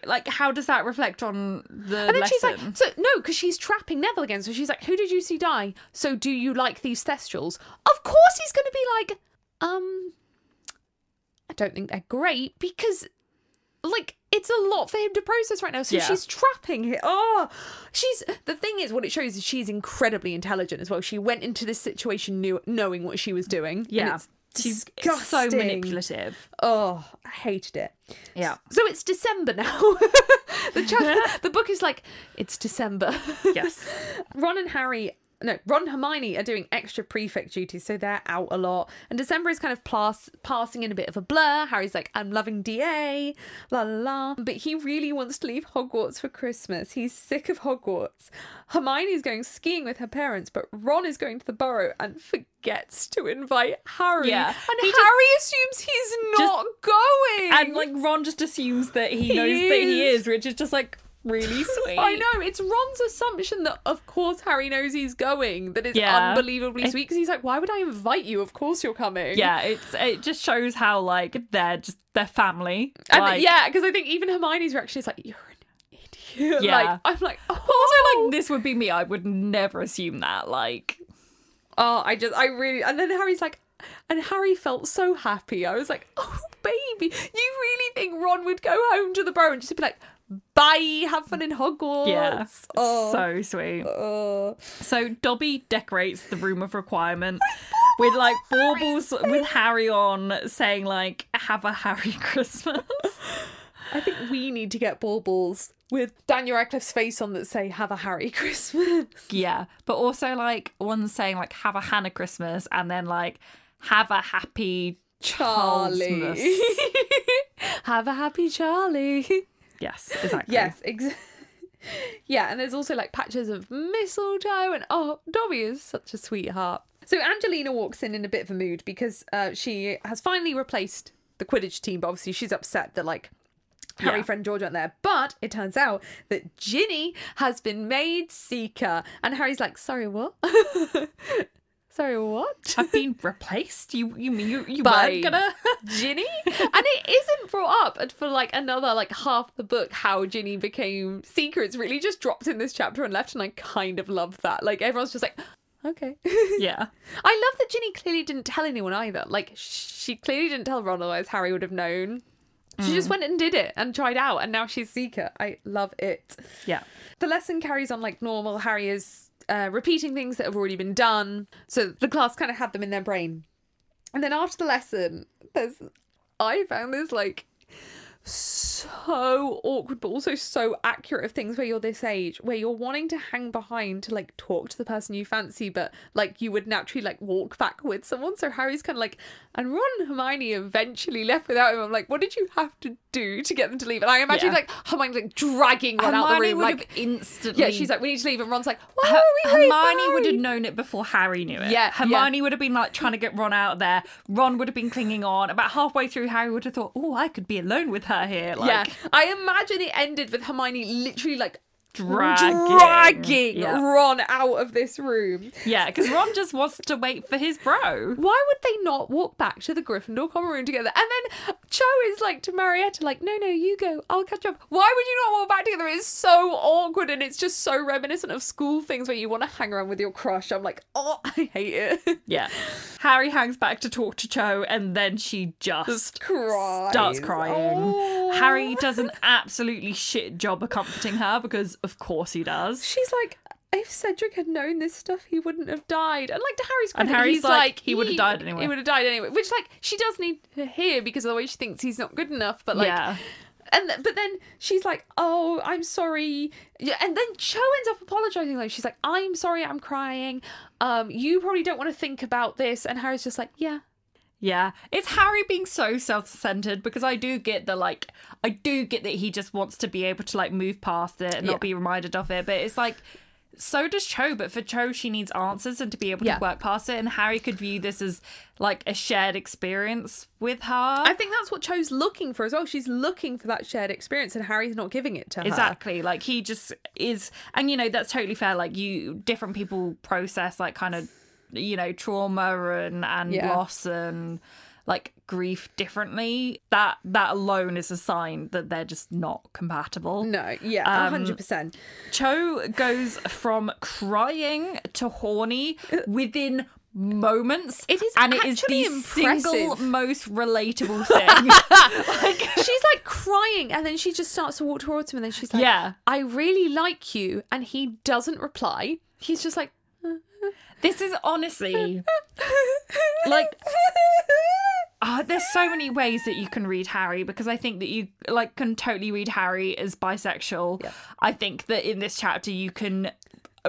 Like, how does that reflect on the And then lesson? she's like, "So no, because she's trapping Neville again." So she's like, "Who did you see die?" So do you like these thestrals? Of course, he's going to be like, um, I don't think they're great because, like. It's a lot for him to process right now. So Yeah. she's trapping him. Oh, she's the thing is, what it shows is she's incredibly intelligent as well. She went into this situation knew, knowing what she was doing. and yeah, it's she's so manipulative. Oh, I hated it. Yeah. So it's December now. the chap- the book is like it's December. Yes. Ron and Harry. No, Ron and Hermione are doing extra prefect duties, so they're out a lot. And December is kind of pass- passing in a bit of a blur. Harry's like, I'm loving DA, la la la. But he really wants to leave Hogwarts for Christmas. He's sick of Hogwarts. Hermione's going skiing with her parents, but Ron is going to the Burrow and forgets to invite Harry. Yeah. And He Harry assumes he's not going. And like Ron just assumes that he, knows that he is. is, which is just like really sweet. I know it's Ron's assumption that of course Harry knows he's going. That is Yeah. unbelievably sweet because he's like, why would I invite you? Of course you're coming. Yeah, it's it just shows how like they're just they're family. and like, yeah, because I think even Hermione's reaction is like, you're an idiot. Yeah. Like I'm like, oh, Also, like this would be me. I would never assume that. Like, oh, I just, I really, and then Harry's like. And Harry felt so happy. I was like, "Oh, baby, you really think Ron would go home to the Burrow and just be like, bye, have fun in Hogwarts. Yeah. Oh. So sweet. Oh. So Dobby decorates the room of requirement with like baubles with Harry on saying like have a Harry Christmas. I think we need to get baubles with Daniel Radcliffe's face on that say "Have a Harry Christmas." yeah. But also like one saying like have a Hannah Christmas and then like have a happy Charlie. Have a happy Charlie. Yes, exactly. Yes, exactly. yeah, and there's also like patches of mistletoe, and oh, Dobby is such a sweetheart. So Angelina walks in in a bit of a mood because uh, she has finally replaced the Quidditch team, but obviously she's upset that like Harry, Yeah. friend George aren't there. But it turns out that Ginny has been made Seeker, and Harry's like, "Sorry, what? Sorry, what?" I've been replaced. You you mean you you By weren't gonna Ginny? and it isn't brought up for like another like half the book how Ginny became Seeker. It's really just dropped in this chapter and left, and I kind of love that. Like everyone's just like, okay. Yeah. I love that Ginny clearly didn't tell anyone either. Like she clearly didn't tell Ron, otherwise Harry would have known. She just mm. went and did it and tried out, and now she's Seeker. I love it. Yeah. The lesson carries on like normal. Harry is uh, repeating things that have already been done. So the class kind of had them in their brain. And then after the lesson, there's I found this like so awkward but also so accurate of things where you're this age where you're wanting to hang behind to like talk to the person you fancy but like you would naturally like walk back with someone so harry's kind of like and ron and hermione eventually left without him i'm like what did you have to do to get them to leave and i imagine Yeah. like hermione like dragging ron out the Hermione room would like have instantly yeah she's like we need to leave and ron's like why Her- are we Hermione would have known it before Harry knew it. Yeah, Hermione would have been like trying to get Ron out there. Ron would have been clinging on. About halfway through, Harry would have thought, "Oh, I could be alone with her here." Like, yeah, I imagine it ended with Hermione literally like Dragging. dragging Yeah. Ron out of this room. yeah, because Ron just wants to wait for his bro. Why would they not walk back to the Gryffindor common room together? And then Cho is like to Marietta, like, no, no, you go, I'll catch up. Why would you not walk back together? It's so awkward and it's just so reminiscent of school things where you want to hang around with your crush. I'm like, oh, I hate it. Yeah. Harry hangs back to talk to Cho, and then she just, Just cries. starts crying. Oh. Harry does an absolutely shit job of comforting her because, of course, he does. She's like, if Cedric had known this stuff, he wouldn't have died. And like to Harry's And Harry's he's like, like, he would have died anyway. He would have died anyway. Which like she does need to hear because of the way she thinks he's not good enough. But like, Yeah. and th- but then she's like, oh, I'm sorry. Yeah, and then Cho ends up apologizing. Like she's like, I'm sorry, I'm crying. Um, you probably don't want to think about this. And Harry's just like, yeah. Yeah, it's Harry being so self-centered because I do get the like, I do get that he just wants to be able to like move past it and Yeah. not be reminded of it. But it's like, so does Cho. But for Cho, she needs answers and to be able Yeah. to work past it. And Harry could view this as like a shared experience with her. I think that's what Cho's looking for as well. She's looking for that shared experience, and Harry's not giving it to her. Exactly. Like he just is, and you know that's totally fair. Like you, different people process like kind of, you know, trauma and and Yeah. loss and like grief differently. That that alone is a sign that they're just not compatible. No, yeah, Um, hundred percent. Cho goes from crying to horny within moments. It is and it is the actually single most relatable thing. she's like crying and then she just starts to walk towards him and then she's like Yeah. i really like you and he doesn't reply he's just like this is honestly like Uh, there's so many ways that you can read Harry because I think that you like can totally read Harry as bisexual. I think that in this chapter you can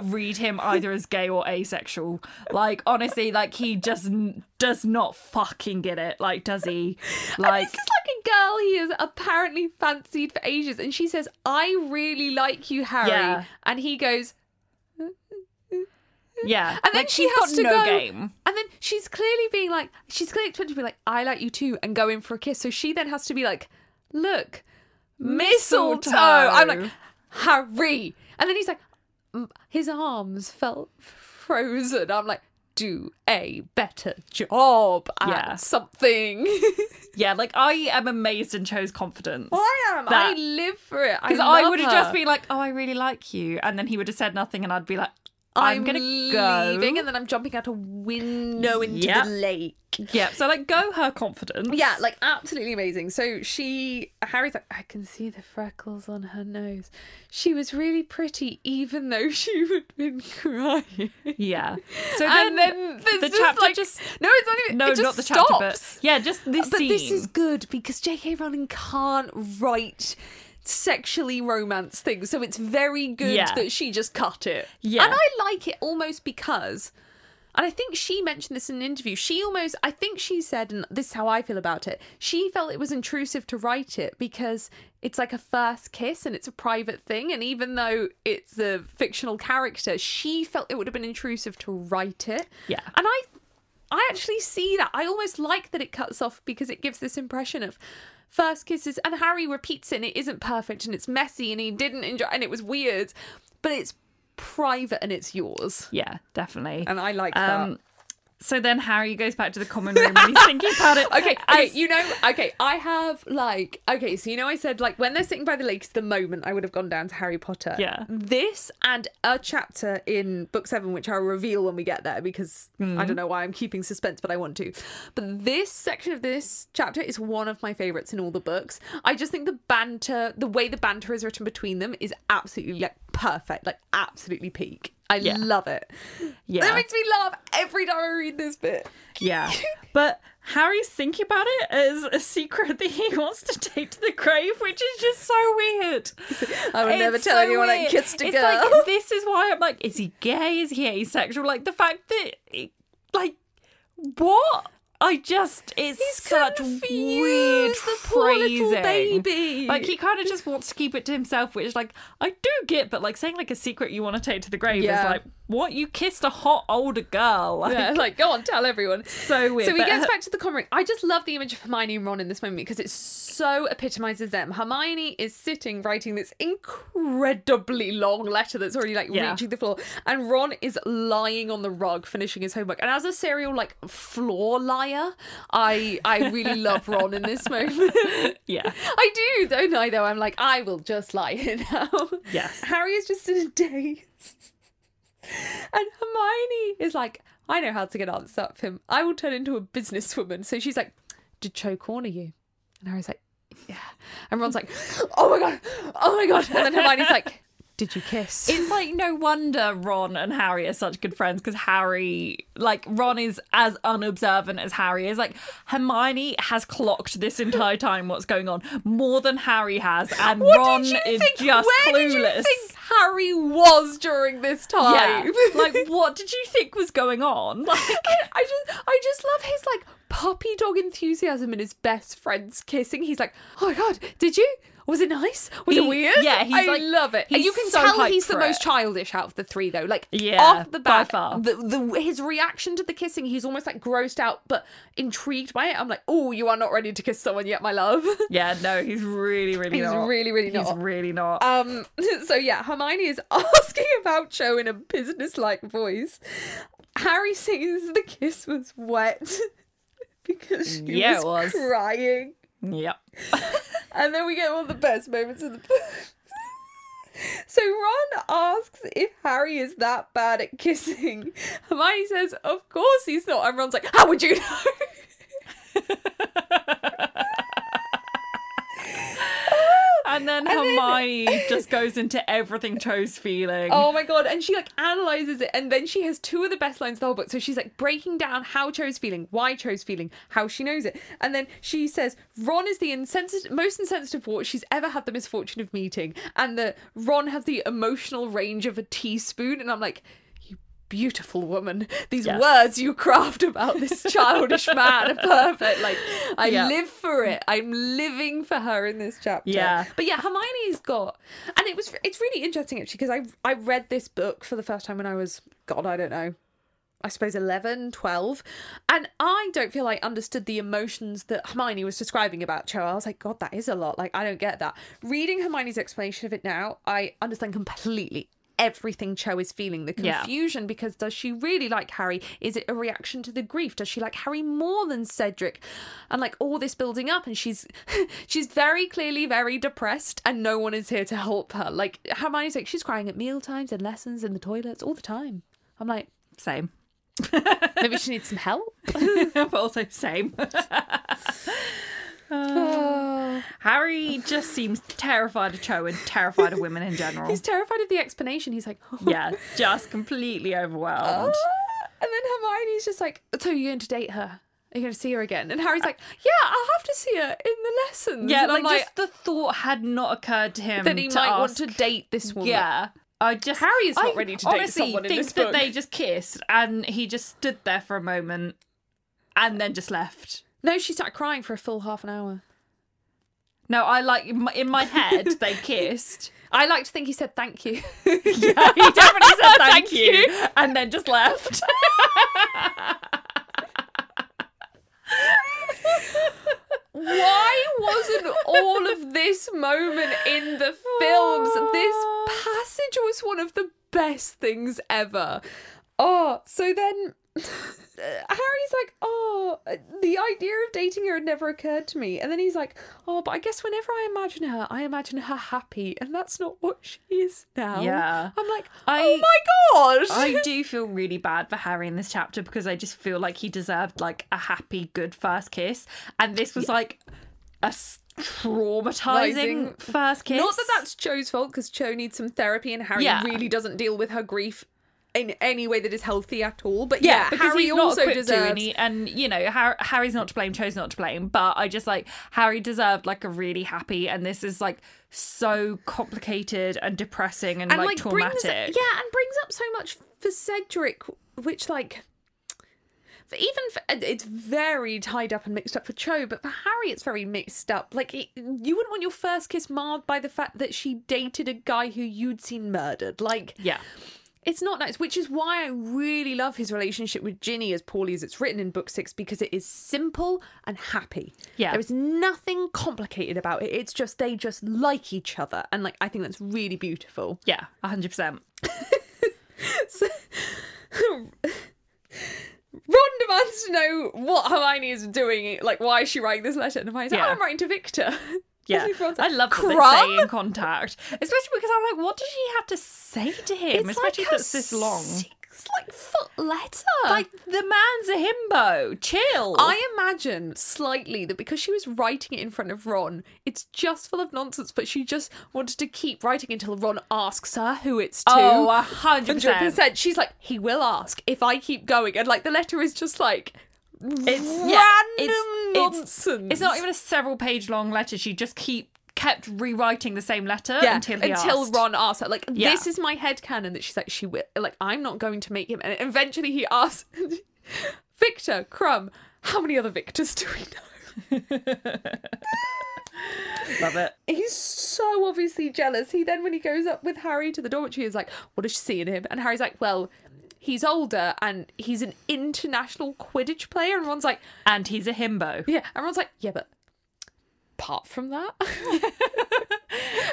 read him either as gay or asexual. Like honestly, like he just n- does not fucking get it. Like does he? Like this is like a girl he has apparently fancied for ages and she says i really like you harry Yeah. and he goes yeah, and then like she has got to no go game. and then she's clearly being like she's clearly expected to be like i like you too and go in for a kiss. So she then has to be like look mistletoe, Mistletoe. i'm like harry. And then he's like his arms felt frozen. I'm like do a better job at Yeah. something. Yeah, like I am amazed in Cho's confidence. i am. I live for it. Because I, would have just been like, "Oh, I really like you," and then he would have said nothing, and I'd be like, I'm I'm, gonna leaving, go. and then I'm jumping out a window into Yep. the lake. Yeah. So like, go her confidence. Yeah, like absolutely amazing. So she, Harry's like, I can see the freckles on her nose. She was really pretty, even though she had been crying. Yeah. So then, then there's the just chapter like, just no, it's not even. no, it not the stops. chapter, but yeah, just this But scene. this is good because J.K. Rowling can't write sexually romance thing. so it's very good Yeah. that she just cut it. Yeah. and I like it almost because. And I think she mentioned this in an interview. She almost, I think she said, and this is how I feel about it, she felt it was intrusive to write it because it's like a first kiss and it's a private thing. And even though it's a fictional character, she felt it would have been intrusive to write it. Yeah. And I I actually see that. I almost like that it cuts off because it gives this impression of first kisses and Harry repeats it and it isn't perfect and it's messy and he didn't enjoy and it was weird, but it's private and it's yours. yeah, definitely. And I like Um, so then Harry goes back to the common room and he's thinking about it. Okay, I- you know, okay, I have like, okay, so you know, I said like when they're sitting by the lake is the moment I would have gone down to Harry Potter. Yeah. This and a chapter in book seven, which I'll reveal when we get there because Mm-hmm. I don't know why I'm keeping suspense, but I want to. But this section of this chapter is one of my favorites in all the books. I just think the banter, the way the banter is written between them is absolutely like perfect, like absolutely peak. I Yeah. love it. Yeah. That makes me laugh every time I read this bit. Yeah. But Harry's thinking about it as a secret that he wants to take to the grave, which is just so weird. I would never tell so anyone I kissed a it's girl. Like, this is why I'm like, is he gay? Is he asexual? Like the fact that, like, what? I just, it's such weird the phrasing. baby. Like he kind of just wants to keep it to himself, which like I do get, but like saying like a secret you want to take to the grave Yeah. is like, what? You kissed a hot older girl? Like, Yeah, like go on, tell everyone. So weird, So he gets her- back to the common room. I just love the image of Hermione and Ron in this moment because it so epitomizes them. Hermione is sitting writing this incredibly long letter that's already like Yeah. reaching the floor, and Ron is lying on the rug finishing his homework. And as a serial like floor liar, I I really love Ron in this moment. yeah. I do, don't I? Though I'm like, I will just lie here now. Yes. Harry is just in a daze, and Hermione is like, I know how to get answers out of him. I will turn into a businesswoman. So she's like, Did Cho corner you? And Harry's like, Yeah. And Ron's like, Oh my god, oh my god. And then Hermione's like, Did you kiss? It's like no wonder Ron and Harry are such good friends because Harry, like Ron, is as unobservant as Harry is. Like Hermione has clocked this entire time what's going on more than Harry has, and what Ron is think? just Where clueless. did you think Harry was during this yeah, time? like what did you think was going on? Like, I, I just I just love his like puppy dog enthusiasm and his best friends kissing. He's like, Oh my god, did you? Was it nice? Was He- it weird? yeah, he's I like- love it. And you can so tell he's the most it. childish out of the three though. Like Yeah, off the by bat, far. The, the his reaction to the kissing, he's almost like grossed out but intrigued by it. I'm like, Oh, you are not ready to kiss someone yet, my love. yeah, no, he's really, really He's not. really, really He's not. really not. Um, so yeah, Hermione is asking about Cho in a business-like voice. Harry says the kiss was wet because she Yeah, it was, was. crying, yep. And then we get one of the best moments of the book. So Ron asks if Harry is that bad at kissing. Hermione says, "Of course he's not." And Ron's like, "How would you know?" And then Hermione just goes into everything Cho's feeling. Oh my god! And she like analyzes it, and then she has two of the best lines of the whole book. So she's like breaking down how Cho's feeling, why Cho's feeling, how she knows it, and then she says Ron is the insensitive, most insensitive wart she's ever had the misfortune of meeting, and that Ron has the emotional range of a teaspoon. And I'm like. "You Beautiful woman. These Yes. words you craft about this childish man are perfect. Like, I Yeah. live for it. I'm living for her in this chapter. Yeah. But yeah, Hermione's got, and it was it's really interesting actually because I I read this book for the first time when I was God I don't know, I suppose 11, 12, and I don't feel I understood the emotions that Hermione was describing about Cho. I was like, God, that is a lot. Like I don't get that. Reading Hermione's explanation of it now, I understand completely. Everything Cho is feeling. The Yeah. confusion because does she really like Harry? Is it a reaction to the grief? Does she like Harry more than Cedric? And like all this building up, and she's she's very clearly very depressed, and no one is here to help her. Like Hermione's like she's crying at meal times and lessons in the toilets all the time. I'm like Same. maybe she needs some help. but also same. Oh. Harry just seems terrified of Cho and terrified of women in general. He's terrified of the explanation. He's like, yeah, just completely overwhelmed. Ah. And then Hermione's just like, so you're going to date her? Are you going to see her again? And Harry's like, uh, yeah, I'll have to see her in the lessons. Yeah, like, like just the thought had not occurred to him that he might want to date this woman. Yeah. I just Harry is not I ready to date someone in think this that they just kissed and he just stood there for a moment and then just left. No, she started crying for a full half an hour. No, I like in my, in my head they kissed. I like to think he said thank you. Yeah, he definitely said thank, you, and then just left. Why wasn't all of this moment in the films? This passage was one of the best things ever. Oh, so then Harry's like, oh, the idea of dating her had never occurred to me. And then he's like, oh, but I guess whenever I imagine her, I imagine her happy. And that's not what she is now. Yeah. I'm like, I- oh my gosh. I do feel really bad for Harry in this chapter because I just feel like he deserved like a happy, good first kiss, and this was like a traumatizing first kiss. Not that that's Cho's fault because Cho needs some therapy and Harry Yeah. really doesn't deal with her grief in any way that is healthy at all. But yeah, yeah, because Harry he's also not equipped deserves. and, he, and you know Har- Harry's not to blame, Cho's not to blame, but I just like Harry deserved like a really happy, and this is like so complicated and depressing and, and like, like traumatic. brings yeah, and brings up so much for Cedric, which like. For even for, it's very tied up and mixed up for Cho, but for Harry it's very mixed up. Like it, you wouldn't want your first kiss marred by the fact that she dated a guy who you'd seen murdered. Like yeah, it's not nice, which is why I really love his relationship with Ginny as poorly as it's written in book six because it is simple and happy. Yeah. There is nothing complicated about it. It's just they just like each other. And like I think that's really beautiful. yeah, hundred percent. Ron demands to know what Hermione is doing, like why is she writing this letter? And Hermione's like, Yeah. oh, I'm writing to Viktor. Yeah, I love that they "Krum?" stay in contact, especially because I'm like, what does she have to say to him, It's especially like it's this long? Six like foot letter. Like the man's a himbo. Chill. I imagine slightly that because she was writing it in front of Ron, it's just full of nonsense, but she just wanted to keep writing until Ron asks her who it's to. oh, a hundred percent. She's like, he will ask if I keep going, and like the letter is just like It's random yeah, it's, nonsense. It's, it's not even a several page long letter. She just keep kept rewriting the same letter yeah, until until asked. Ron asks her. Like Yeah. this is my head headcanon that she's like she will like I'm not going to make him, and eventually he asks Viktor Krum. How many other Victors do we know? Love it. He's so obviously jealous. He then, when he goes up with Harry to the dormitory, is like, "What does she see in him?" And Harry's like, "Well, he's older and he's an international Quidditch player." And Ron's like, And he's a himbo. "Yeah." everyone's like, "Yeah, but apart from that."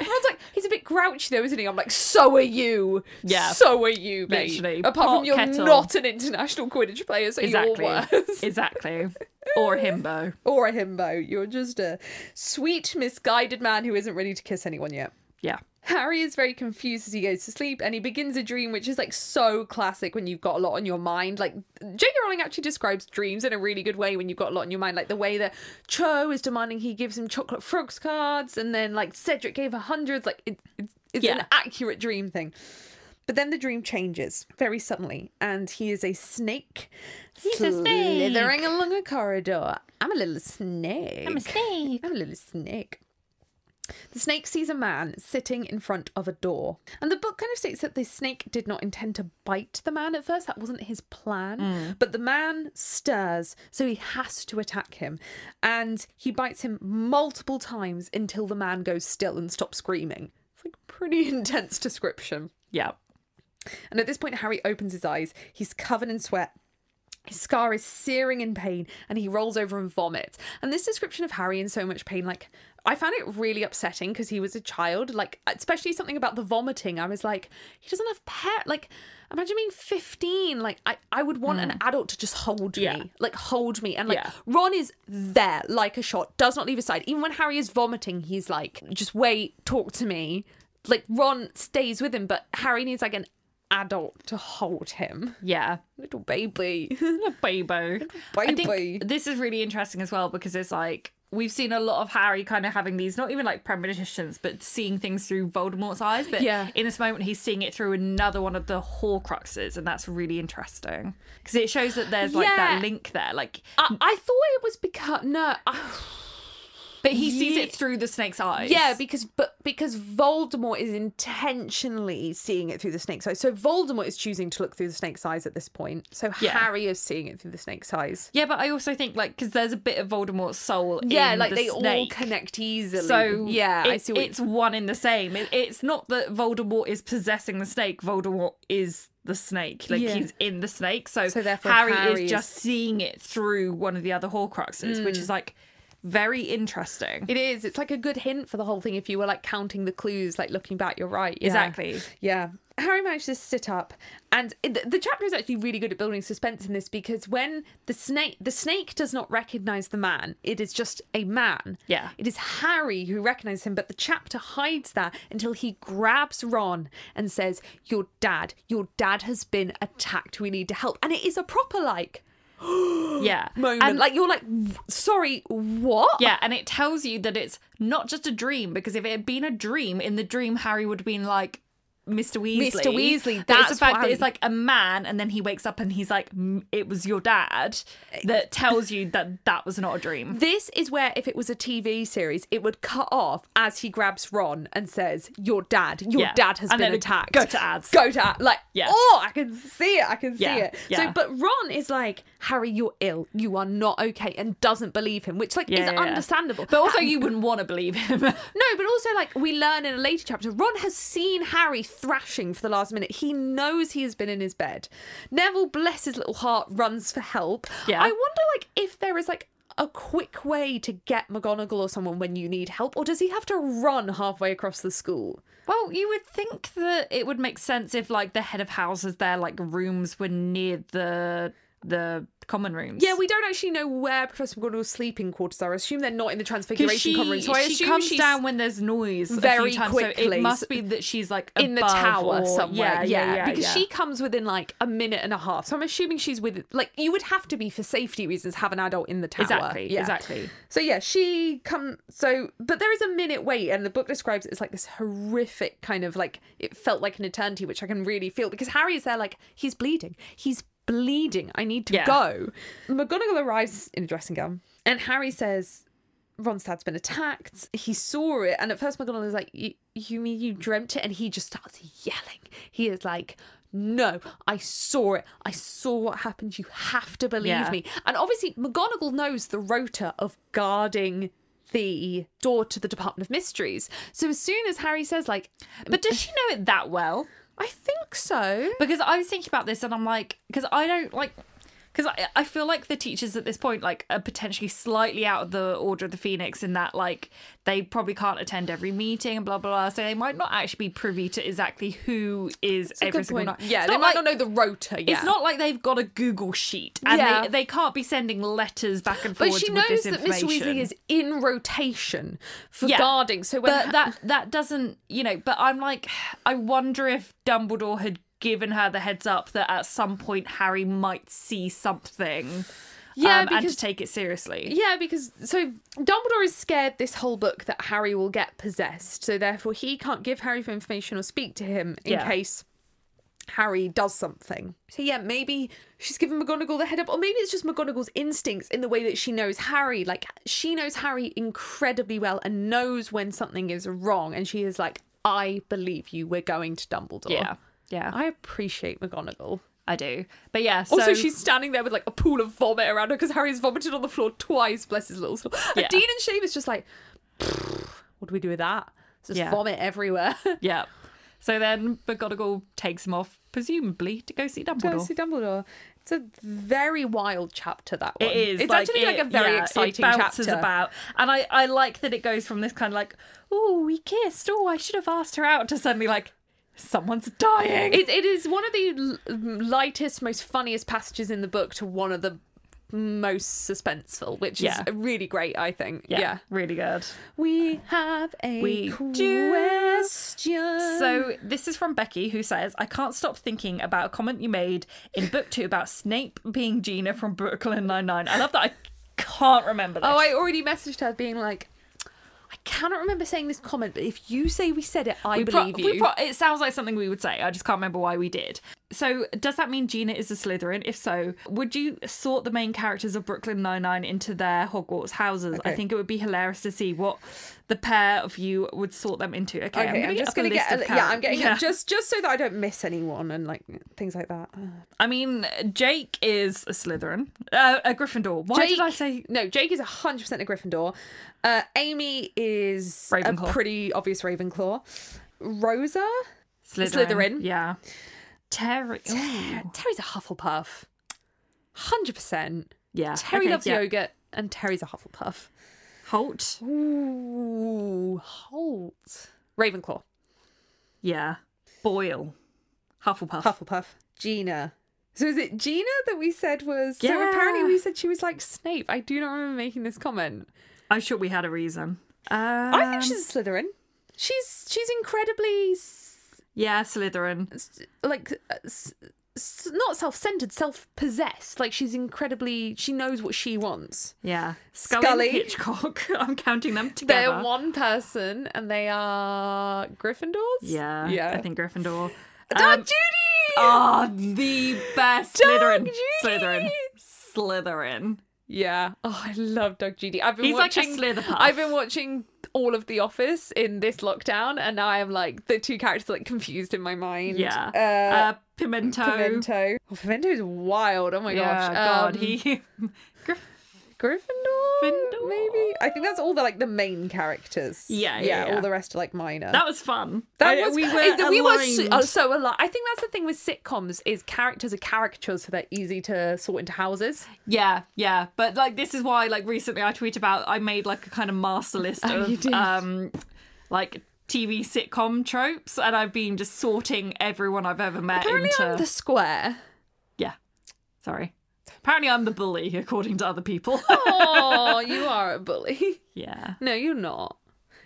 Ron's like, he's a bit grouchy though, isn't he? I'm like, so are you. Yeah. So are you, mate. Literally. Apart Pot from you're kettle. not an international Quidditch player, so Exactly. you're worse. exactly. Or a himbo. or a himbo. You're just a sweet, misguided man who isn't ready to kiss anyone yet. Yeah. Harry is very confused as he goes to sleep and he begins a dream which is like so classic when you've got a lot on your mind. Like J.K. Rowling actually describes dreams in a really good way when you've got a lot on your mind. Like the way that Cho is demanding he gives him chocolate frogs cards and then like Cedric gave her hundreds. Like it, it's it's an accurate dream thing. But then the dream changes very suddenly, and he is a snake. He's a snake. Slithering along a corridor. I'm a little snake. I'm a snake. I'm a little snake. The snake sees a man sitting in front of a door. And the book kind of states that the snake did not intend to bite the man at first. That wasn't his plan. Mm. But the man stirs, so he has to attack him. And he bites him multiple times until the man goes still and stops screaming. It's like a pretty intense description. Yeah. And at this point, Harry opens his eyes. He's covered in sweat. His scar is searing in pain and he rolls over and vomits. And this description of Harry in so much pain, like, I found it really upsetting because he was a child. Like, especially something about the vomiting. I was like, he doesn't have pet. Like, imagine being 15. Like, I, I would want an mm. adult to just hold Yeah. me. Like, hold me. And, like, Yeah. Ron is there like a shot, does not leave his side. Even when Harry is vomiting, he's like, just wait, talk to me. Like, Ron stays with him, but Harry needs, like, an adult to hold him. Yeah. Little baby. Baby. I Baby. think this is really interesting as well because it's like we've seen a lot of Harry kind of having these not even like premonitions, but seeing things through Voldemort's eyes. But Yeah. in this moment, he's seeing it through another one of the Horcruxes, and that's really interesting because it shows that there's like Yeah. that link there. Like, I, I thought it was because no, I, but he sees it through the snake's eyes. yeah, because but because Voldemort is intentionally seeing it through the snake's eyes. So Voldemort is choosing to look through the snake's eyes at this point. So Yeah. Harry is seeing it through the snake's eyes. Yeah, but I also think like because there's a bit of Voldemort's soul. Yeah, in like the they all snake. connect easily. So yeah, it- I see. What it's one in the same. It, it's not that Voldemort is possessing the snake. Voldemort is the snake. Like Yeah. he's in the snake. So, So therefore Harry, Harry is just is- Mm. seeing it through one of the other Horcruxes, which is like very interesting. It is. It's like a good hint for the whole thing if you were like counting the clues, like looking back, you're right. Yeah. Exactly. Yeah. Harry manages to sit up, and it- the chapter is actually really good at building suspense in this because when the snake the snake does not recognize the man, it is just a man. Yeah. It is Harry who recognizes him, but the chapter hides that until he grabs Ron and says, "Your dad, your dad has been attacked. We need to help." And it is a proper like Yeah. moment. And- like you're like, "Sorry, what?" yeah, and it tells you that it's not just a dream because if it had been a dream, in the dream Harry would have been like Mr. Weasley. Mr. Weasley, it's that's the fact what that it's like a man, and then he wakes up and he's like, "It was your dad," that tells you that that was not a dream. This is where, if it was a TV series, it would cut off as he grabs Ron and says, "Your dad, your Yeah. dad has And been attacked." go to ads. Go to ads. Like, Yeah. oh, I can see it. I can see Yeah, it. So, but Ron is like, Harry, you're ill. You are not okay, and doesn't believe him, which like is understandable. But also, you wouldn't want to believe him. no, but also like we learn in a later chapter, Ron has seen Harry thrashing for the last minute. He knows he has been in his bed. Neville, bless his little heart, runs for help. Yeah. I wonder like if there is like a quick way to get McGonagall or someone when you need help, or does he have to run halfway across the school? well, you would think that it would make sense if, like, the head of houses, their like rooms were near the the common rooms. Yeah, we don't actually know where Professor McGonagall's sleeping quarters are. I assume they're not in the Transfiguration she, common room. So I she comes down when there's noise very times, So quickly. it must be that she's like in the tower or- somewhere. Yeah, yeah, yeah, because yeah. she comes within like a minute and a half. So I'm assuming she's with like you would have to be for safety reasons have an adult in the tower. exactly Yeah. exactly. So yeah, she come so but there is a minute wait and the book describes it as like this horrific kind of like it felt like an eternity, which I can really feel because Harry is there like he's bleeding. He's bleeding. I need to Yeah. go. McGonagall arrives in a dressing gown and Harry says Ron's dad's been attacked. He saw it, and at first McGonagall is like, "You, you mean you dreamt it?" And he just starts yelling. He is like, "No, I saw it. I saw what happened. You have to believe Yeah. me." And obviously, McGonagall knows the rota of guarding the door to the Department of Mysteries. So as soon as Harry says, like, But does she know it that well? I think so. Because I was thinking about this and I'm like, because I don't like, because I, I feel like the teachers at this point like are potentially slightly out of the order of the phoenix in that like they probably can't attend every meeting and blah blah blah so they might not actually be privy to exactly who is a every single point. night Yeah, It's they might like- not know the rota. Yeah. It's not like they've got a Google sheet and Yeah. they, they can't be sending letters back and forth But she knows that Mr. Weasley is in rotation for Yeah. guarding. So when but that that doesn't you know but i'm like i wonder if dumbledore had given her the heads up that at some point harry might see something Yeah, um, and because- to take it seriously Yeah, because so Dumbledore is scared this whole book that Harry will get possessed, so therefore he can't give Harry for information or speak to him in Yeah. case Harry does something. So yeah, maybe she's given McGonagall the head up, or maybe it's just McGonagall's instincts in the way that she knows Harry. Like she knows Harry incredibly well and knows when something is wrong, and she is like, "I believe you. We're going to Dumbledore." yeah yeah I appreciate McGonagall. i do but yeah so Also, she's standing there with like a pool of vomit around her because Harry's vomited on the floor twice. Bless his little soul. Yeah. And Dean and Seamus just like, what do we do with that? Just Yeah. vomit everywhere. yeah so then McGonagall takes him off presumably to go see Dumbledore. Go see Dumbledore. It's a very wild chapter. That one. It is. It's like, actually like a very yeah, exciting it bounces chapter. about, and I I like that it goes from this kind of like, oh, we kissed. Oh, I should have asked her out, to suddenly like, someone's dying. It, it is one of the l- lightest, most funniest passages in the book to one of the most suspenseful, which Yeah. is really great. I think. Yeah. really good. We have a We do. question. So this is from Becky, who says, "I can't stop thinking about a comment you made in book two about Snape being Gina from Brooklyn Nine Nine. I love that. I can't remember oh, this. Oh, I already messaged her being like, I cannot remember saying this comment, but if you say we said it, I We pro- believe you. we pro- it sounds like something we would say. I just can't remember why we did. So, does that mean Gina is a Slytherin? If so, would you sort the main characters of Brooklyn Nine Nine into their Hogwarts houses? I think it would be hilarious to see what the pair of you would sort them into. Okay, okay, I'm, I'm, gonna just going gonna get. A, yeah, I'm getting it just just so that I don't miss anyone and like things like that. I mean, Jake is a Slytherin, uh, a Gryffindor. Why did I say? no? Jake is hundred percent a Gryffindor. Uh, Amy is Ravenclaw. a pretty obvious Ravenclaw. Rosa, Slytherin. Slytherin. Yeah. Terry. ooh. Terry's a Hufflepuff. Hundred percent. Yeah. Terry okay, loves yeah. yogurt, and Terry's a Hufflepuff. Holt. Ooh, Holt. Ravenclaw. Yeah. Boyle. Hufflepuff. Hufflepuff. Gina. So is it Gina that we said was? So Yeah. apparently we said she was like Snape. I do not remember making this comment. I'm sure we had a reason. Uh, I think she's a Slytherin. She's she's incredibly Yeah, Slytherin. like uh, s- s- not self-centered, self-possessed. Like she's incredibly she knows what she wants. Yeah. Scully, Scully. and Hitchcock. I'm counting them together. They're one person and they are Gryffindors. Yeah. yeah. I think Gryffindor. Doug Um, Judy. Oh, the best Doug Slytherin. Judy. Slytherin. Slytherin. Yeah. Oh, I love Doug Judy. I've been He's watching. Slitherpuff. I've been watching all of The Office in this lockdown, and now I am like the two characters are, like confused in my mind. Yeah. Uh, Uh, Pimento. Pimento. Oh, Pimento is wild. Oh my Yeah, gosh. God. Um, He. Gryffindor. Gryffindor. Maybe. I think that's all the like the main characters. Yeah, yeah, yeah. All the rest are like minor. that was fun. That I- was we were is- we were so, oh, so. I think that's the thing with sitcoms is characters are caricatures, so they're easy to sort into houses. Yeah, yeah. But like this is why like recently I tweet about I made like a kind of master list Oh, of um like TV sitcom tropes and I've been just sorting everyone I've ever met Apparently, into I'm the square. Yeah. Sorry. Apparently I'm the bully according to other people. Oh, you are a bully. yeah. No, you're not.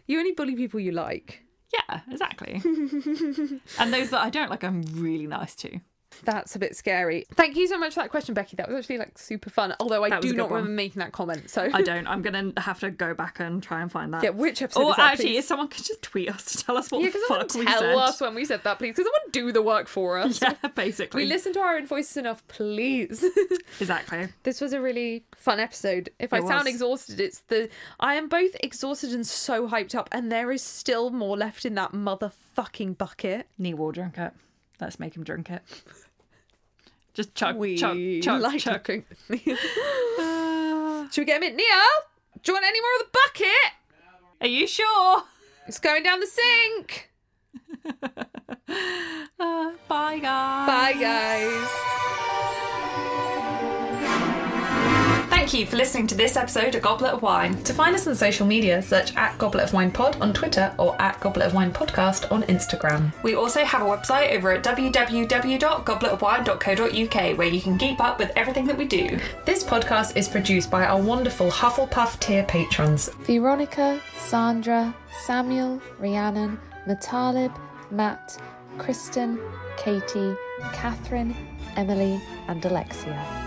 You only bully people you like. Yeah, exactly. and those that I don't like I'm really nice to. That's a bit scary. Thank you so much for that question, Becky. That was actually like super fun. Although I That was do not one. remember making that comment. So I don't. I'm gonna have to go back and try and find that. yeah, which episode? Or is that, actually, please? if someone could just tweet us to tell us what yeah, the because fuck we tell said. us when we said that, please. Because someone do the work for us. Yeah, basically. We listen to our own voices enough, please. Exactly. this was a really fun episode. If I It sound exhausted, it's the I am both exhausted and so hyped up, and there is still more left in that motherfucking bucket. Neil will drink it. Let's make him drink it. Just chug, We chug, chug, like chug. drink. Should we get him in? Neil, do you want any more of the bucket? Are you sure? It's going down the sink. Uh, bye, guys. Bye, guys. Thank you for listening to this episode of Goblet of Wine. To find us on social media, search at Goblet of Wine Pod on Twitter or at Goblet of Wine Podcast on Instagram. We also have a website over at www.gobletofwine.co.uk where you can keep up with everything that we do. This podcast is produced by our wonderful Hufflepuff tier patrons. Veronica, Sandra, Samuel, Rhiannon, Matalib, Matt, Kristen, Katie, Catherine, Emily, and Alexia.